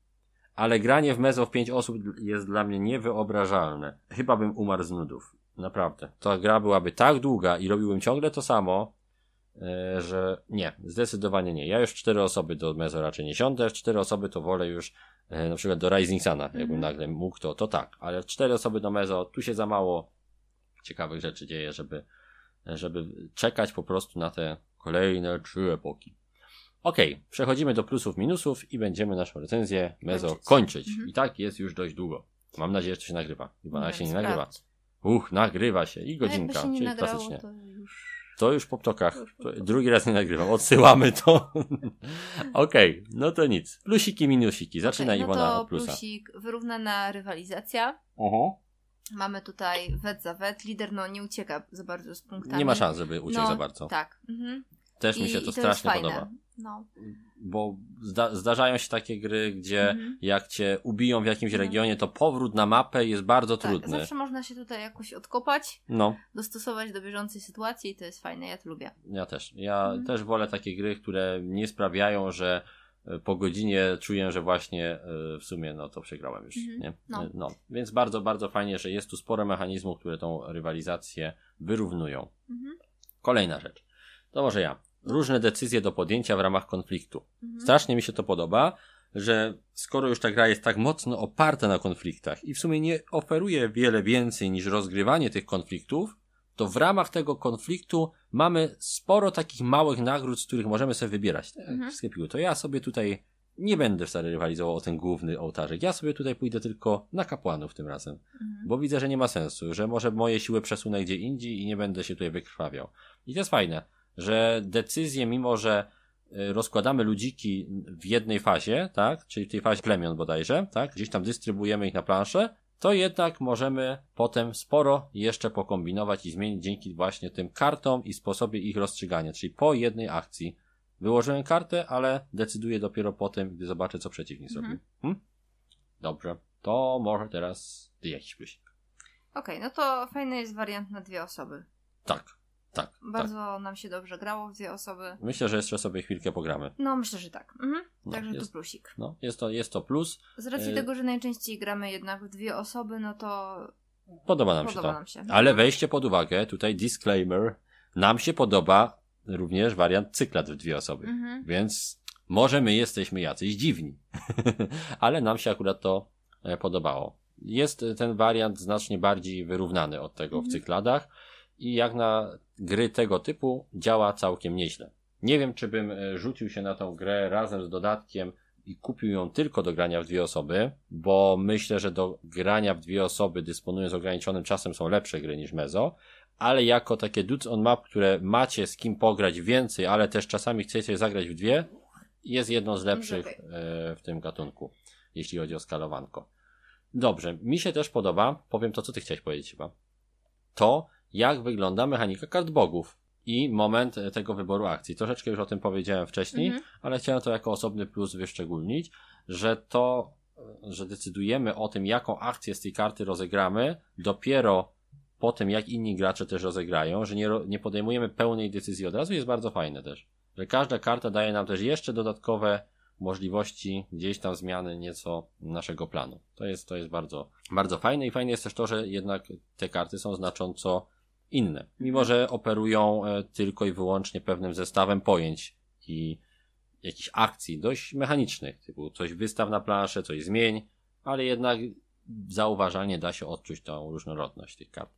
ale granie w mezo w pięć osób jest dla mnie niewyobrażalne. Chyba bym umarł z nudów. Naprawdę. Ta gra byłaby tak długa i robiłbym ciągle to samo, e, że nie, zdecydowanie nie. Ja już cztery osoby do mezo raczej nie siądę, cztery osoby to wolę już e, na przykład do Rising Suna, jakbym Mhm. nagle mógł to, to tak, ale cztery osoby do mezo, tu się za mało ciekawych rzeczy dzieje, żeby, żeby czekać po prostu na te kolejne trzy epoki. Okej, przechodzimy do plusów, minusów i będziemy naszą recenzję Mezo kończyć. Kończyć. Mhm. I tak jest już dość długo. Mam nadzieję, że to się nagrywa. Chyba Nie się nie nagrywa. sprawdź. Uch, nagrywa się. I godzinka, się czyli nagrało, klasycznie. to już... To już po ptokach. To już po To ptokach. drugi raz nie nagrywam. Odsyłamy to. Okej, no to nic. Plusiki, minusiki. Zaczyna Iwona no to od plusa. plusik, wyrównana rywalizacja. Oho. Mamy tutaj wet za wet. Lider no nie ucieka za bardzo z punktami. Nie ma szans, żeby uciekł no, za bardzo. Tak. Mhm. Też mi I- się i to jest strasznie podoba. No. Bo zda zdarzają się takie gry, gdzie Mhm. jak cię ubiją w jakimś No. regionie, to powrót na mapę jest bardzo Tak, trudny. zawsze można się tutaj jakoś odkopać, No, dostosować do bieżącej sytuacji i to jest fajne, ja to lubię. ja też. Ja Mhm. też wolę takie gry, które nie sprawiają, że po godzinie czuję, że właśnie e, w sumie no to przegrałem już, Mhm. nie? No. E, no. Więc bardzo, bardzo fajnie, że jest tu sporo mechanizmów, które tą rywalizację wyrównują. Mhm. Kolejna rzecz. To może ja. Różne decyzje do podjęcia w ramach konfliktu. Mhm. Strasznie mi się to podoba, że skoro już ta gra jest tak mocno oparta na konfliktach i w sumie nie oferuje wiele więcej niż rozgrywanie tych konfliktów, to w ramach tego konfliktu mamy sporo takich małych nagród, z których możemy sobie wybierać. Tak, Mhm. w sklepiku. To ja sobie tutaj nie będę wcale rywalizował o ten główny ołtarzyk. Ja sobie tutaj pójdę tylko na kapłanów tym razem Mhm. bo widzę, że nie ma sensu, że może moje siły przesunę gdzie indziej i nie będę się tutaj wykrwawiał. I to jest fajne, że decyzje, mimo że y, rozkładamy ludziki w jednej fazie, tak, czyli w tej fazie plemion bodajże, tak, gdzieś tam dystrybuujemy ich na planszę, to jednak możemy potem sporo jeszcze pokombinować i zmienić dzięki właśnie tym kartom i sposobie ich rozstrzygania, czyli po jednej akcji. Wyłożyłem kartę, ale decyduję dopiero po tym, gdy zobaczę, co przeciwnik Mhm. zrobił. Hmm? Dobrze, to może teraz ty jakiś plusik. Okej, no to fajny jest wariant na dwie osoby. Tak, tak. tak. Bardzo nam się dobrze grało w dwie osoby. Myślę, że jeszcze sobie chwilkę pogramy. No, myślę, że tak. Mhm. No, Także jest- tu plusik. No, jest to, jest to plus. Z racji Y- tego, że najczęściej gramy jednak w dwie osoby, no to Podoba nam się podoba to. nam się. Ale weźcie pod uwagę, tutaj disclaimer, nam się podoba również wariant cyklat w dwie osoby. Mhm. Więc może my jesteśmy jacyś dziwni. Ale nam się akurat to e, podobało. Jest e, ten wariant znacznie bardziej wyrównany od tego w Mhm. cykladach i jak na gry tego typu działa całkiem nieźle. Nie wiem, czy bym e, rzucił się na tą grę razem z dodatkiem i kupił ją tylko do grania w dwie osoby, bo myślę, że do grania w dwie osoby dysponując ograniczonym czasem są lepsze gry niż Mezo, ale jako takie dudes on map, które macie z kim pograć więcej, ale też czasami chcecie zagrać w dwie, jest jedną z lepszych e, w tym gatunku, jeśli chodzi o skalowanko. Dobrze, mi się też podoba, powiem to, co ty chciałeś powiedzieć chyba, to jak wygląda mechanika kart bogów i moment e, tego wyboru akcji. Troszeczkę już o tym powiedziałem wcześniej, Mhm. ale chciałem to jako osobny plus wyszczególnić, że to, e, że decydujemy o tym, jaką akcję z tej karty rozegramy, dopiero po tym, jak inni gracze też rozegrają, że nie, nie podejmujemy pełnej decyzji od razu, jest bardzo fajne też. Że każda karta daje nam też jeszcze dodatkowe możliwości gdzieś tam zmiany nieco naszego planu. To jest, to jest bardzo, bardzo fajne i fajne jest też to, że jednak te karty są znacząco inne. Mimo, że operują e, tylko i wyłącznie pewnym zestawem pojęć i jakichś akcji dość mechanicznych, typu coś wystaw na planszę, coś zmień, ale jednak zauważalnie da się odczuć tą różnorodność tych kart.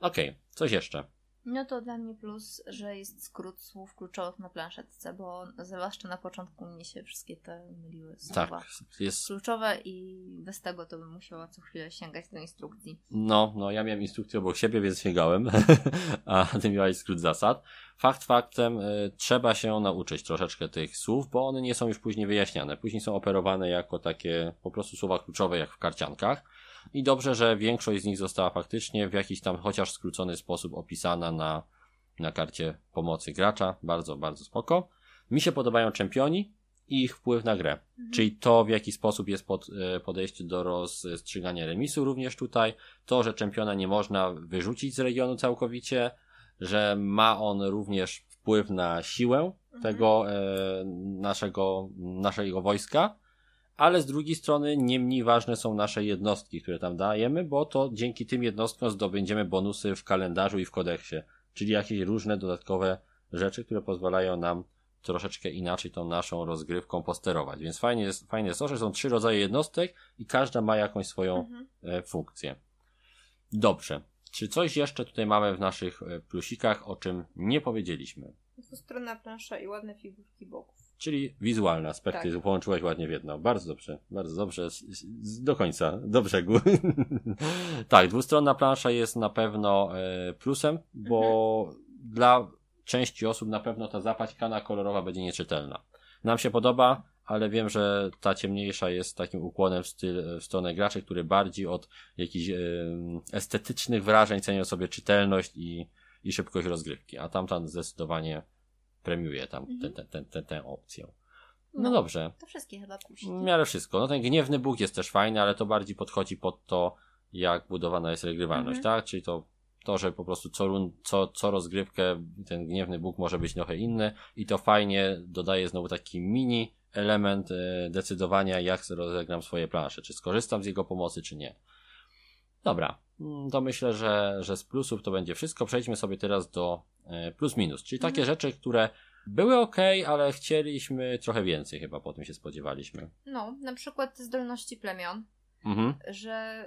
Okej, coś jeszcze. No to dla mnie plus, że jest skrót słów kluczowych na planszetce, bo zwłaszcza na początku mnie się wszystkie te myliły Tak, słowa jest kluczowe i bez tego to bym musiała co chwilę sięgać do instrukcji. No, no ja miałem instrukcję obok siebie, więc sięgałem, a ty miałeś skrót zasad. Fakt faktem, y, trzeba się nauczyć troszeczkę tych słów, bo one nie są już później wyjaśniane. Później są operowane jako takie po prostu słowa kluczowe, jak w karciankach. I dobrze, że większość z nich została faktycznie w jakiś tam chociaż skrócony sposób opisana na, na karcie pomocy gracza. Bardzo, bardzo spoko. Mi się podobają czempioni i ich wpływ na grę. Mhm. Czyli to, w jaki sposób jest pod, e, podejście do rozstrzygania remisu również tutaj. To, że czempiona nie można wyrzucić z regionu całkowicie, że ma on również wpływ na siłę Mhm. tego e, naszego, naszego wojska, ale z drugiej strony nie mniej ważne są nasze jednostki, które tam dajemy, bo to dzięki tym jednostkom zdobędziemy bonusy w kalendarzu i w kodeksie, czyli jakieś różne dodatkowe rzeczy, które pozwalają nam troszeczkę inaczej tą naszą rozgrywką posterować. Więc fajnie jest, fajnie jest to, że są trzy rodzaje jednostek i każda ma jakąś swoją Mhm. e, funkcję. Dobrze. Czy coś jeszcze tutaj mamy w naszych e, plusikach, o czym nie powiedzieliśmy? Dwustronna plansza i ładne figurki bogów. Czyli wizualne aspekty Tak. połączyłeś ładnie w jedno. Bardzo dobrze, bardzo dobrze. Do końca, do brzegu. tak, dwustronna plansza jest na pewno e, plusem, bo dla części osób na pewno ta zapaćkana kolorowa będzie nieczytelna. Nam się podoba, ale wiem, że ta ciemniejsza jest takim ukłonem w, styl, w stronę graczy, który bardziej od jakichś e, estetycznych wrażeń cenią sobie czytelność i, i szybkość rozgrywki, a tamta zdecydowanie premiuje tam tę Mhm. tę tę tę tę opcję. No dobrze, To wszystkie chyba plusiki. w miarę wszystko. No ten gniewny Bóg jest też fajny, ale to bardziej podchodzi pod to, jak budowana jest regrywalność, Mhm. tak? Czyli to, to, że po prostu co, run- co, co rozgrywkę ten gniewny Bóg może być trochę inny i to fajnie dodaje znowu taki mini element e, decydowania, jak rozegram swoje plansze, czy skorzystam z jego pomocy, czy nie. Dobra, mm, to myślę, że, że z plusów to będzie wszystko. Przejdźmy sobie teraz do e, plus minus, czyli takie Mhm. rzeczy, które były ok, ale chcieliśmy trochę więcej, chyba po tym się spodziewaliśmy. No, na przykład te zdolności plemion, Mhm, że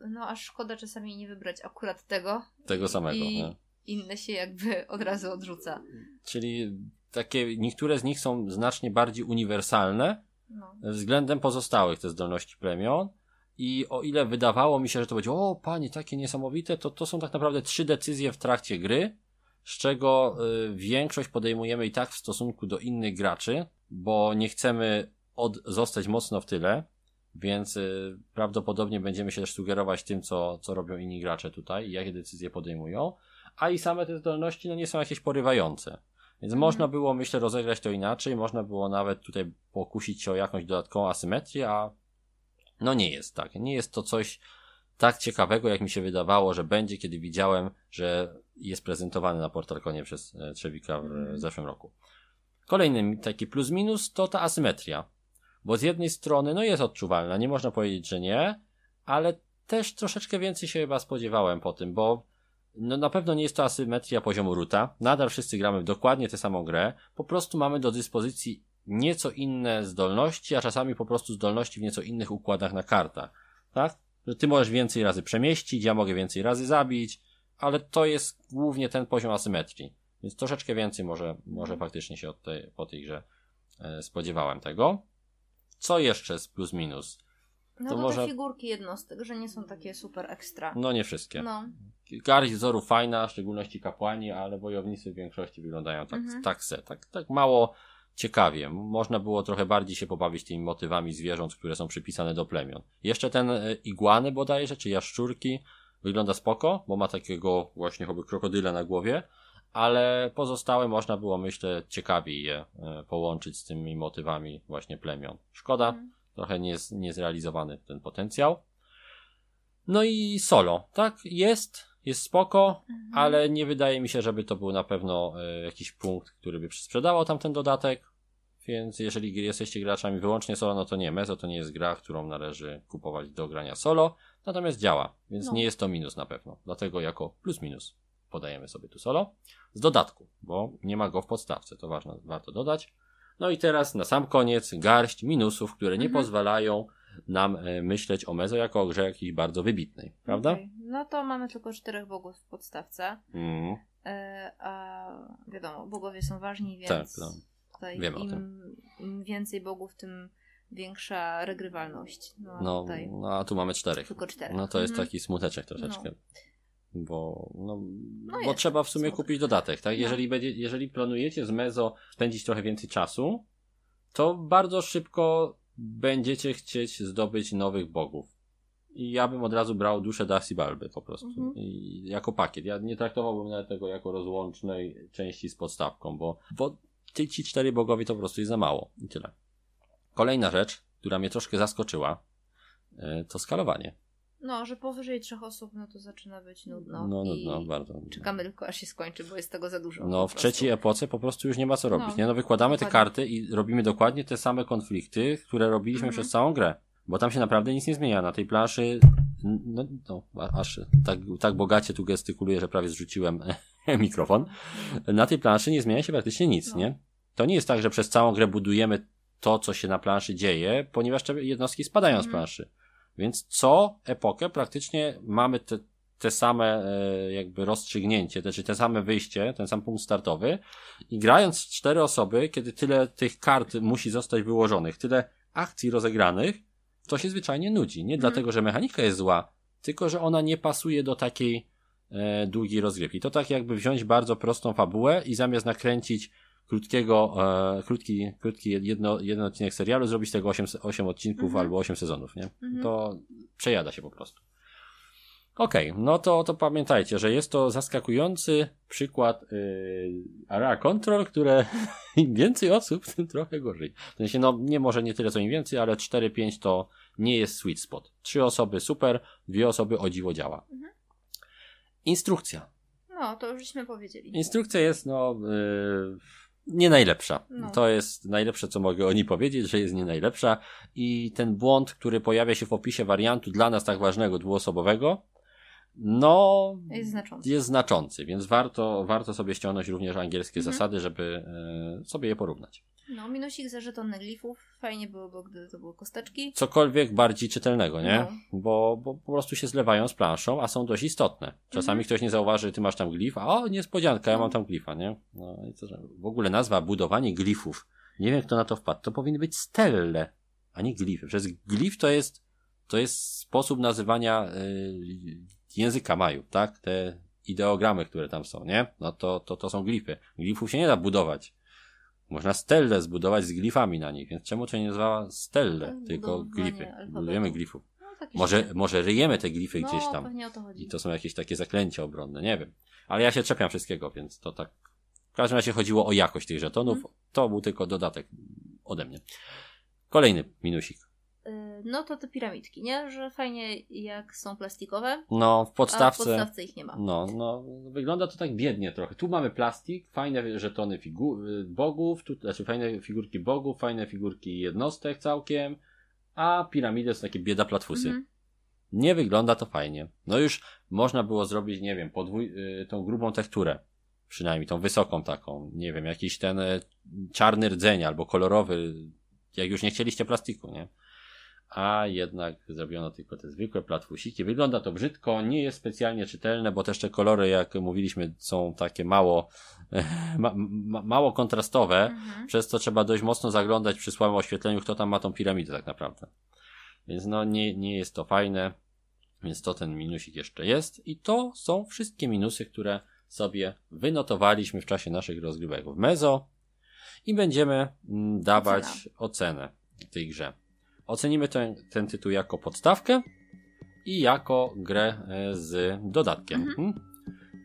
no aż szkoda czasami nie wybrać akurat tego. tego samego. I nie? inne się jakby od razu odrzuca. Czyli takie, niektóre z nich są znacznie bardziej uniwersalne No. względem pozostałych te zdolności plemion. I o ile wydawało mi się, że to będzie, o panie, takie niesamowite, to to są tak naprawdę trzy decyzje w trakcie gry, z czego y, większość podejmujemy i tak w stosunku do innych graczy, bo nie chcemy od, zostać mocno w tyle, więc y, prawdopodobnie będziemy się też sugerować tym, co, co robią inni gracze tutaj i jakie decyzje podejmują, a i same te zdolności no, nie są jakieś porywające. Więc Mhm. można było, myślę, rozegrać to inaczej, można było nawet tutaj pokusić się o jakąś dodatkową asymetrię, a no nie jest tak. Nie jest to coś tak ciekawego, jak mi się wydawało, że będzie, kiedy widziałem, że jest prezentowany na Portalkonie przez e, Trzewika w Mhm. zeszłym roku. Kolejny taki plus minus to ta asymetria. Bo z jednej strony, no jest odczuwalna, nie można powiedzieć, że nie, ale też troszeczkę więcej się chyba spodziewałem po tym, bo no na pewno nie jest to asymetria poziomu ruta. Nadal wszyscy gramy w dokładnie tę samą grę. Po prostu mamy do dyspozycji nieco inne zdolności, a czasami po prostu zdolności w nieco innych układach na kartach. Tak? Że ty możesz więcej razy przemieścić, ja mogę więcej razy zabić, ale to jest głównie ten poziom asymetrii. Więc troszeczkę więcej może, może faktycznie się od tej, po tej grze e, spodziewałem tego. Co jeszcze z plus minus? No To to, może- te figurki jednostek, że nie są takie super ekstra. No nie wszystkie. No. Garść wzoru fajna, w szczególności kapłani, ale wojownicy w większości wyglądają tak, Mhm. tak se, tak, tak mało ciekawie. Można było trochę bardziej się pobawić tymi motywami zwierząt, które są przypisane do plemion. Jeszcze ten e, iguany bodajże, czy jaszczurki, wygląda spoko, bo ma takiego właśnie chyba krokodyla na głowie, ale pozostałe można było, myślę, ciekawiej je e, połączyć z tymi motywami właśnie plemion. Szkoda, Mhm. trochę niezrealizowany ten potencjał. No i solo, tak? Jest, jest spoko, Mhm. ale nie wydaje mi się, żeby to był na pewno e, jakiś punkt, który by sprzedawał tamten dodatek. Więc jeżeli jesteście graczami wyłącznie solo, no to nie, Mezo to nie jest gra, którą należy kupować do grania solo, natomiast działa, więc No. nie jest to minus na pewno. Dlatego jako plus minus podajemy sobie tu solo. Z dodatku, bo nie ma go w podstawce, to ważne, warto dodać. No i teraz na sam koniec garść minusów, które nie Mhm. pozwalają nam e, myśleć o Mezo jako o grze jakiejś bardzo wybitnej, prawda? Okej. No to mamy tylko czterech bogów w podstawce. Mm. E, a wiadomo, bogowie są ważni, więc Tak, no. tutaj Wiemy im, im więcej bogów, tym większa regrywalność. No, a No, tutaj no a tu mamy czterech. tylko czterech. No to jest Mhm. taki smuteczek troszeczkę. Bo, no, No bo trzeba w sumie kupić dodatek, tak? No. Jeżeli, będzie, jeżeli planujecie z Mezo spędzić trochę więcej czasu, to bardzo szybko będziecie chcieć zdobyć nowych bogów. i ja bym od razu brał duszę Darcy Balby po prostu. Mhm. I jako pakiet. Ja nie traktowałbym nawet tego jako rozłącznej części z podstawką, bo, bo ci, ci cztery bogowie to po prostu jest za mało. I tyle. Kolejna rzecz, która mnie troszkę zaskoczyła, e, to skalowanie. No, że powyżej trzech osób, no to zaczyna być nudno. No, no, i no, bardzo. Czekamy tylko aż się skończy, bo jest tego za dużo. No, w trzeciej epoce po prostu już nie ma co robić, No, nie? No, wykładamy te dokładnie. karty i robimy dokładnie te same konflikty, które robiliśmy Mhm. przez całą grę. Bo tam się naprawdę nic nie zmienia. Na tej planszy, no, no aż tak, tak bogacie tu gestykuluję, że prawie zrzuciłem mikrofon. Na tej planszy nie zmienia się praktycznie nic, No. nie? To nie jest tak, że przez całą grę budujemy to, co się na planszy dzieje, ponieważ te jednostki spadają z Mhm. planszy. Więc co epokę praktycznie mamy te, te same e, jakby rozstrzygnięcie, znaczy te same wyjście, ten sam punkt startowy i grając w cztery osoby, kiedy tyle tych kart musi zostać wyłożonych, tyle akcji rozegranych, to się zwyczajnie nudzi. Nie Mhm. dlatego, że mechanika jest zła, tylko że ona nie pasuje do takiej e, długiej rozgrywki. To tak jakby wziąć bardzo prostą fabułę i zamiast nakręcić krótkiego, e, krótki, krótki jedno, jeden odcinek serialu, zrobić tego 8, 8 odcinków Mhm. albo 8 sezonów, nie? Mhm. To przejada się po prostu. Okej, no to, to pamiętajcie, że jest to zaskakujący przykład yy, Area Control, które im więcej osób, tym trochę gorzej. W sensie, no nie może nie tyle co im więcej, ale 4-5 to nie jest sweet spot. Trzy osoby super, dwie osoby o dziwo działa. Mhm. Instrukcja. No, to już żeśmy powiedzieli. Instrukcja jest, no, yy, nie najlepsza. No. To jest najlepsze, co mogę o niej powiedzieć, że jest nie najlepsza. I ten błąd, który pojawia się w opisie wariantu dla nas tak ważnego dwuosobowego, no, Jest znaczący. jest znaczący, więc warto, warto sobie ściągnąć również angielskie Mhm. zasady, żeby e, sobie je porównać. No, minusik za żetony glifów. Fajnie byłoby, gdyby to były kosteczki. Cokolwiek bardziej czytelnego, nie? No. Bo, bo po prostu się zlewają z planszą, a są dość istotne. Czasami Mhm. ktoś nie zauważy, ty masz tam glif, a o, niespodzianka, ja No. mam tam glifa, nie? No i że w ogóle nazwa budowanie glifów. Nie wiem, kto na to wpadł. To powinny być stelle, a nie glify. Przez glif to jest, to jest sposób nazywania y, języka Maju, tak? Te ideogramy, które tam są, nie? No to, to, to są glify. Glifów się nie da budować. Można stelle zbudować z glifami na nich, więc czemu to nie nazwała stelle, jest tylko budowanie glify? alfabetu. Budujemy glifów. No, Może, się- może ryjemy te glify no, gdzieś tam. to. I to są jakieś takie zaklęcia obronne, nie wiem. Ale ja się czepiam wszystkiego, więc to tak. W każdym razie chodziło o jakość tych żetonów. Mhm. To był tylko dodatek ode mnie. Kolejny minusik. No to te piramidki, nie? Że fajnie jak są plastikowe, No, w a w podstawce. podstawce ich nie ma. No, no, wygląda to tak biednie trochę. Tu mamy plastik, fajne żetony figu- bogów, tu, znaczy fajne figurki bogów, fajne figurki jednostek całkiem, a piramidy to takie bieda platfusy. Mhm. Nie wygląda to fajnie. No już można było zrobić, nie wiem, podwój, y, tą grubą tekturę. Przynajmniej tą wysoką taką. Nie wiem, jakiś ten y, czarny rdzeń albo kolorowy. Jak już nie chcieliście plastiku, nie? A jednak zrobiono tylko te zwykłe platfusiki. Wygląda to brzydko, nie jest specjalnie czytelne, bo też te kolory, jak mówiliśmy, są takie mało, ma, ma, mało kontrastowe, Mhm. przez co trzeba dość mocno zaglądać przy słabym oświetleniu, kto tam ma tą piramidę tak naprawdę. Więc no nie, nie jest to fajne, więc to ten minusik jeszcze jest. I to są wszystkie minusy, które sobie wynotowaliśmy w czasie naszych rozgrywek w Mezo i będziemy mm, dawać Ocena. ocenę tej grze. Ocenimy ten, ten tytuł jako podstawkę i jako grę e, z dodatkiem. Mhm. Hmm?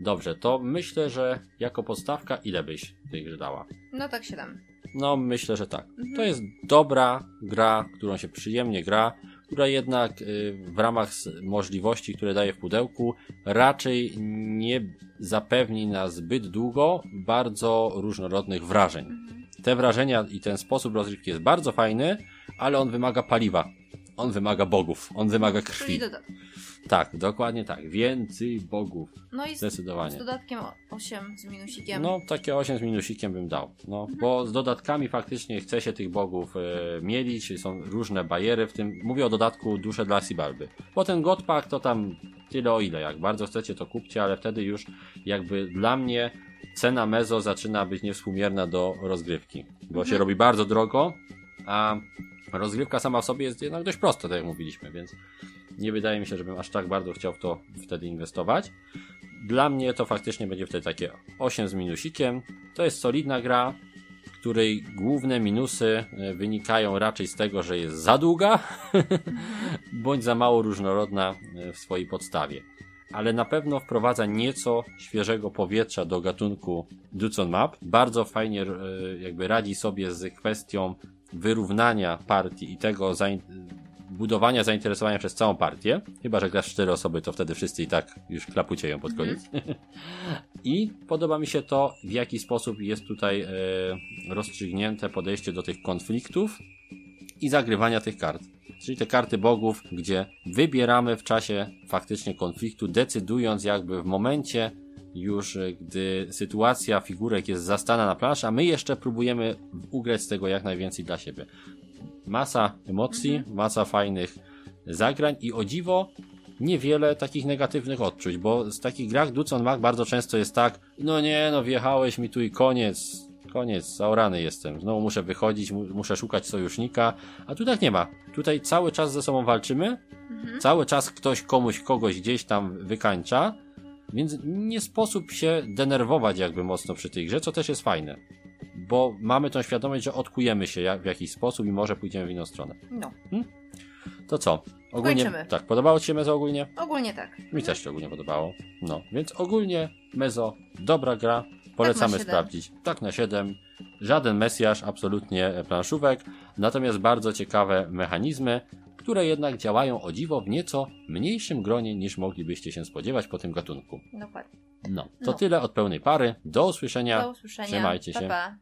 Dobrze, to myślę, że jako podstawka ile byś tej grze dała? No tak się dam. No, myślę, że tak. Mhm. To jest dobra gra, którą się przyjemnie gra, która jednak y, w ramach możliwości, które daje w pudełku, raczej nie zapewni na zbyt długo bardzo różnorodnych wrażeń. Mhm. Te wrażenia i ten sposób rozrywki jest bardzo fajny, ale on wymaga paliwa. On wymaga bogów, on wymaga krwi. Czyli dodatek. Tak, dokładnie tak. Więcej bogów. No i z, Zdecydowanie. z dodatkiem 8 z minusikiem. No, takie 8 z minusikiem bym dał. No, bo z dodatkami faktycznie chce się tych bogów e, mielić, są różne bariery, w tym mówię o dodatku dusze dla Sibalby. Bo ten Godpack to tam tyle o ile, jak bardzo chcecie to kupcie, ale wtedy już jakby dla mnie cena Mezo zaczyna być niewspółmierna do rozgrywki, bo Mhm. się robi bardzo drogo, a rozgrywka sama w sobie jest jednak dość prosta, tak jak mówiliśmy, więc nie wydaje mi się, żebym aż tak bardzo chciał w to wtedy inwestować. Dla mnie to faktycznie będzie wtedy takie 8 z minusikiem. To jest solidna gra, której główne minusy e, wynikają raczej z tego, że jest za długa, bądź za mało różnorodna e, w swojej podstawie. Ale na pewno wprowadza nieco świeżego powietrza do gatunku Ducon Map. Bardzo fajnie e, jakby radzi sobie z kwestią wyrównania partii i tego zain- budowania zainteresowania przez całą partię. Chyba, że grasz cztery osoby, to wtedy wszyscy i tak już klapucieją pod koniec. I podoba mi się to, w jaki sposób jest tutaj e, rozstrzygnięte podejście do tych konfliktów i zagrywania tych kart. Czyli te karty bogów, gdzie wybieramy w czasie faktycznie konfliktu, decydując jakby w momencie już, e, gdy sytuacja figurek jest zastana na planszy, a my jeszcze próbujemy ugrać z tego jak najwięcej dla siebie. Masa emocji, masa fajnych zagrań i o dziwo niewiele takich negatywnych odczuć, bo z takich grach Ducon Mag bardzo często jest tak, no nie, no wjechałeś mi tu i koniec, koniec, zaorany jestem, znowu muszę wychodzić, mu- muszę szukać sojusznika, a tu tak nie ma. Tutaj cały czas ze sobą walczymy, cały czas ktoś komuś kogoś gdzieś tam wykańcza, więc nie sposób się denerwować jakby mocno przy tej grze, co też jest fajne. Bo mamy tą świadomość, że odkujemy się w jakiś sposób i może pójdziemy w inną stronę. No, To co? Ogólnie. Kończymy. Tak, podobało Ci się Mezo ogólnie? ogólnie tak. Mi też się ogólnie podobało. No, więc ogólnie Mezo, dobra gra, polecamy siedem. sprawdzić. Tak na 7. Żaden mesjasz, absolutnie planszówek, natomiast bardzo ciekawe mechanizmy, które jednak działają o dziwo w nieco mniejszym gronie niż moglibyście się spodziewać po tym gatunku. Dokładnie. No, to No. tyle od pełnej pary. Do usłyszenia. Do usłyszenia. Trzymajcie pa, się. Pa.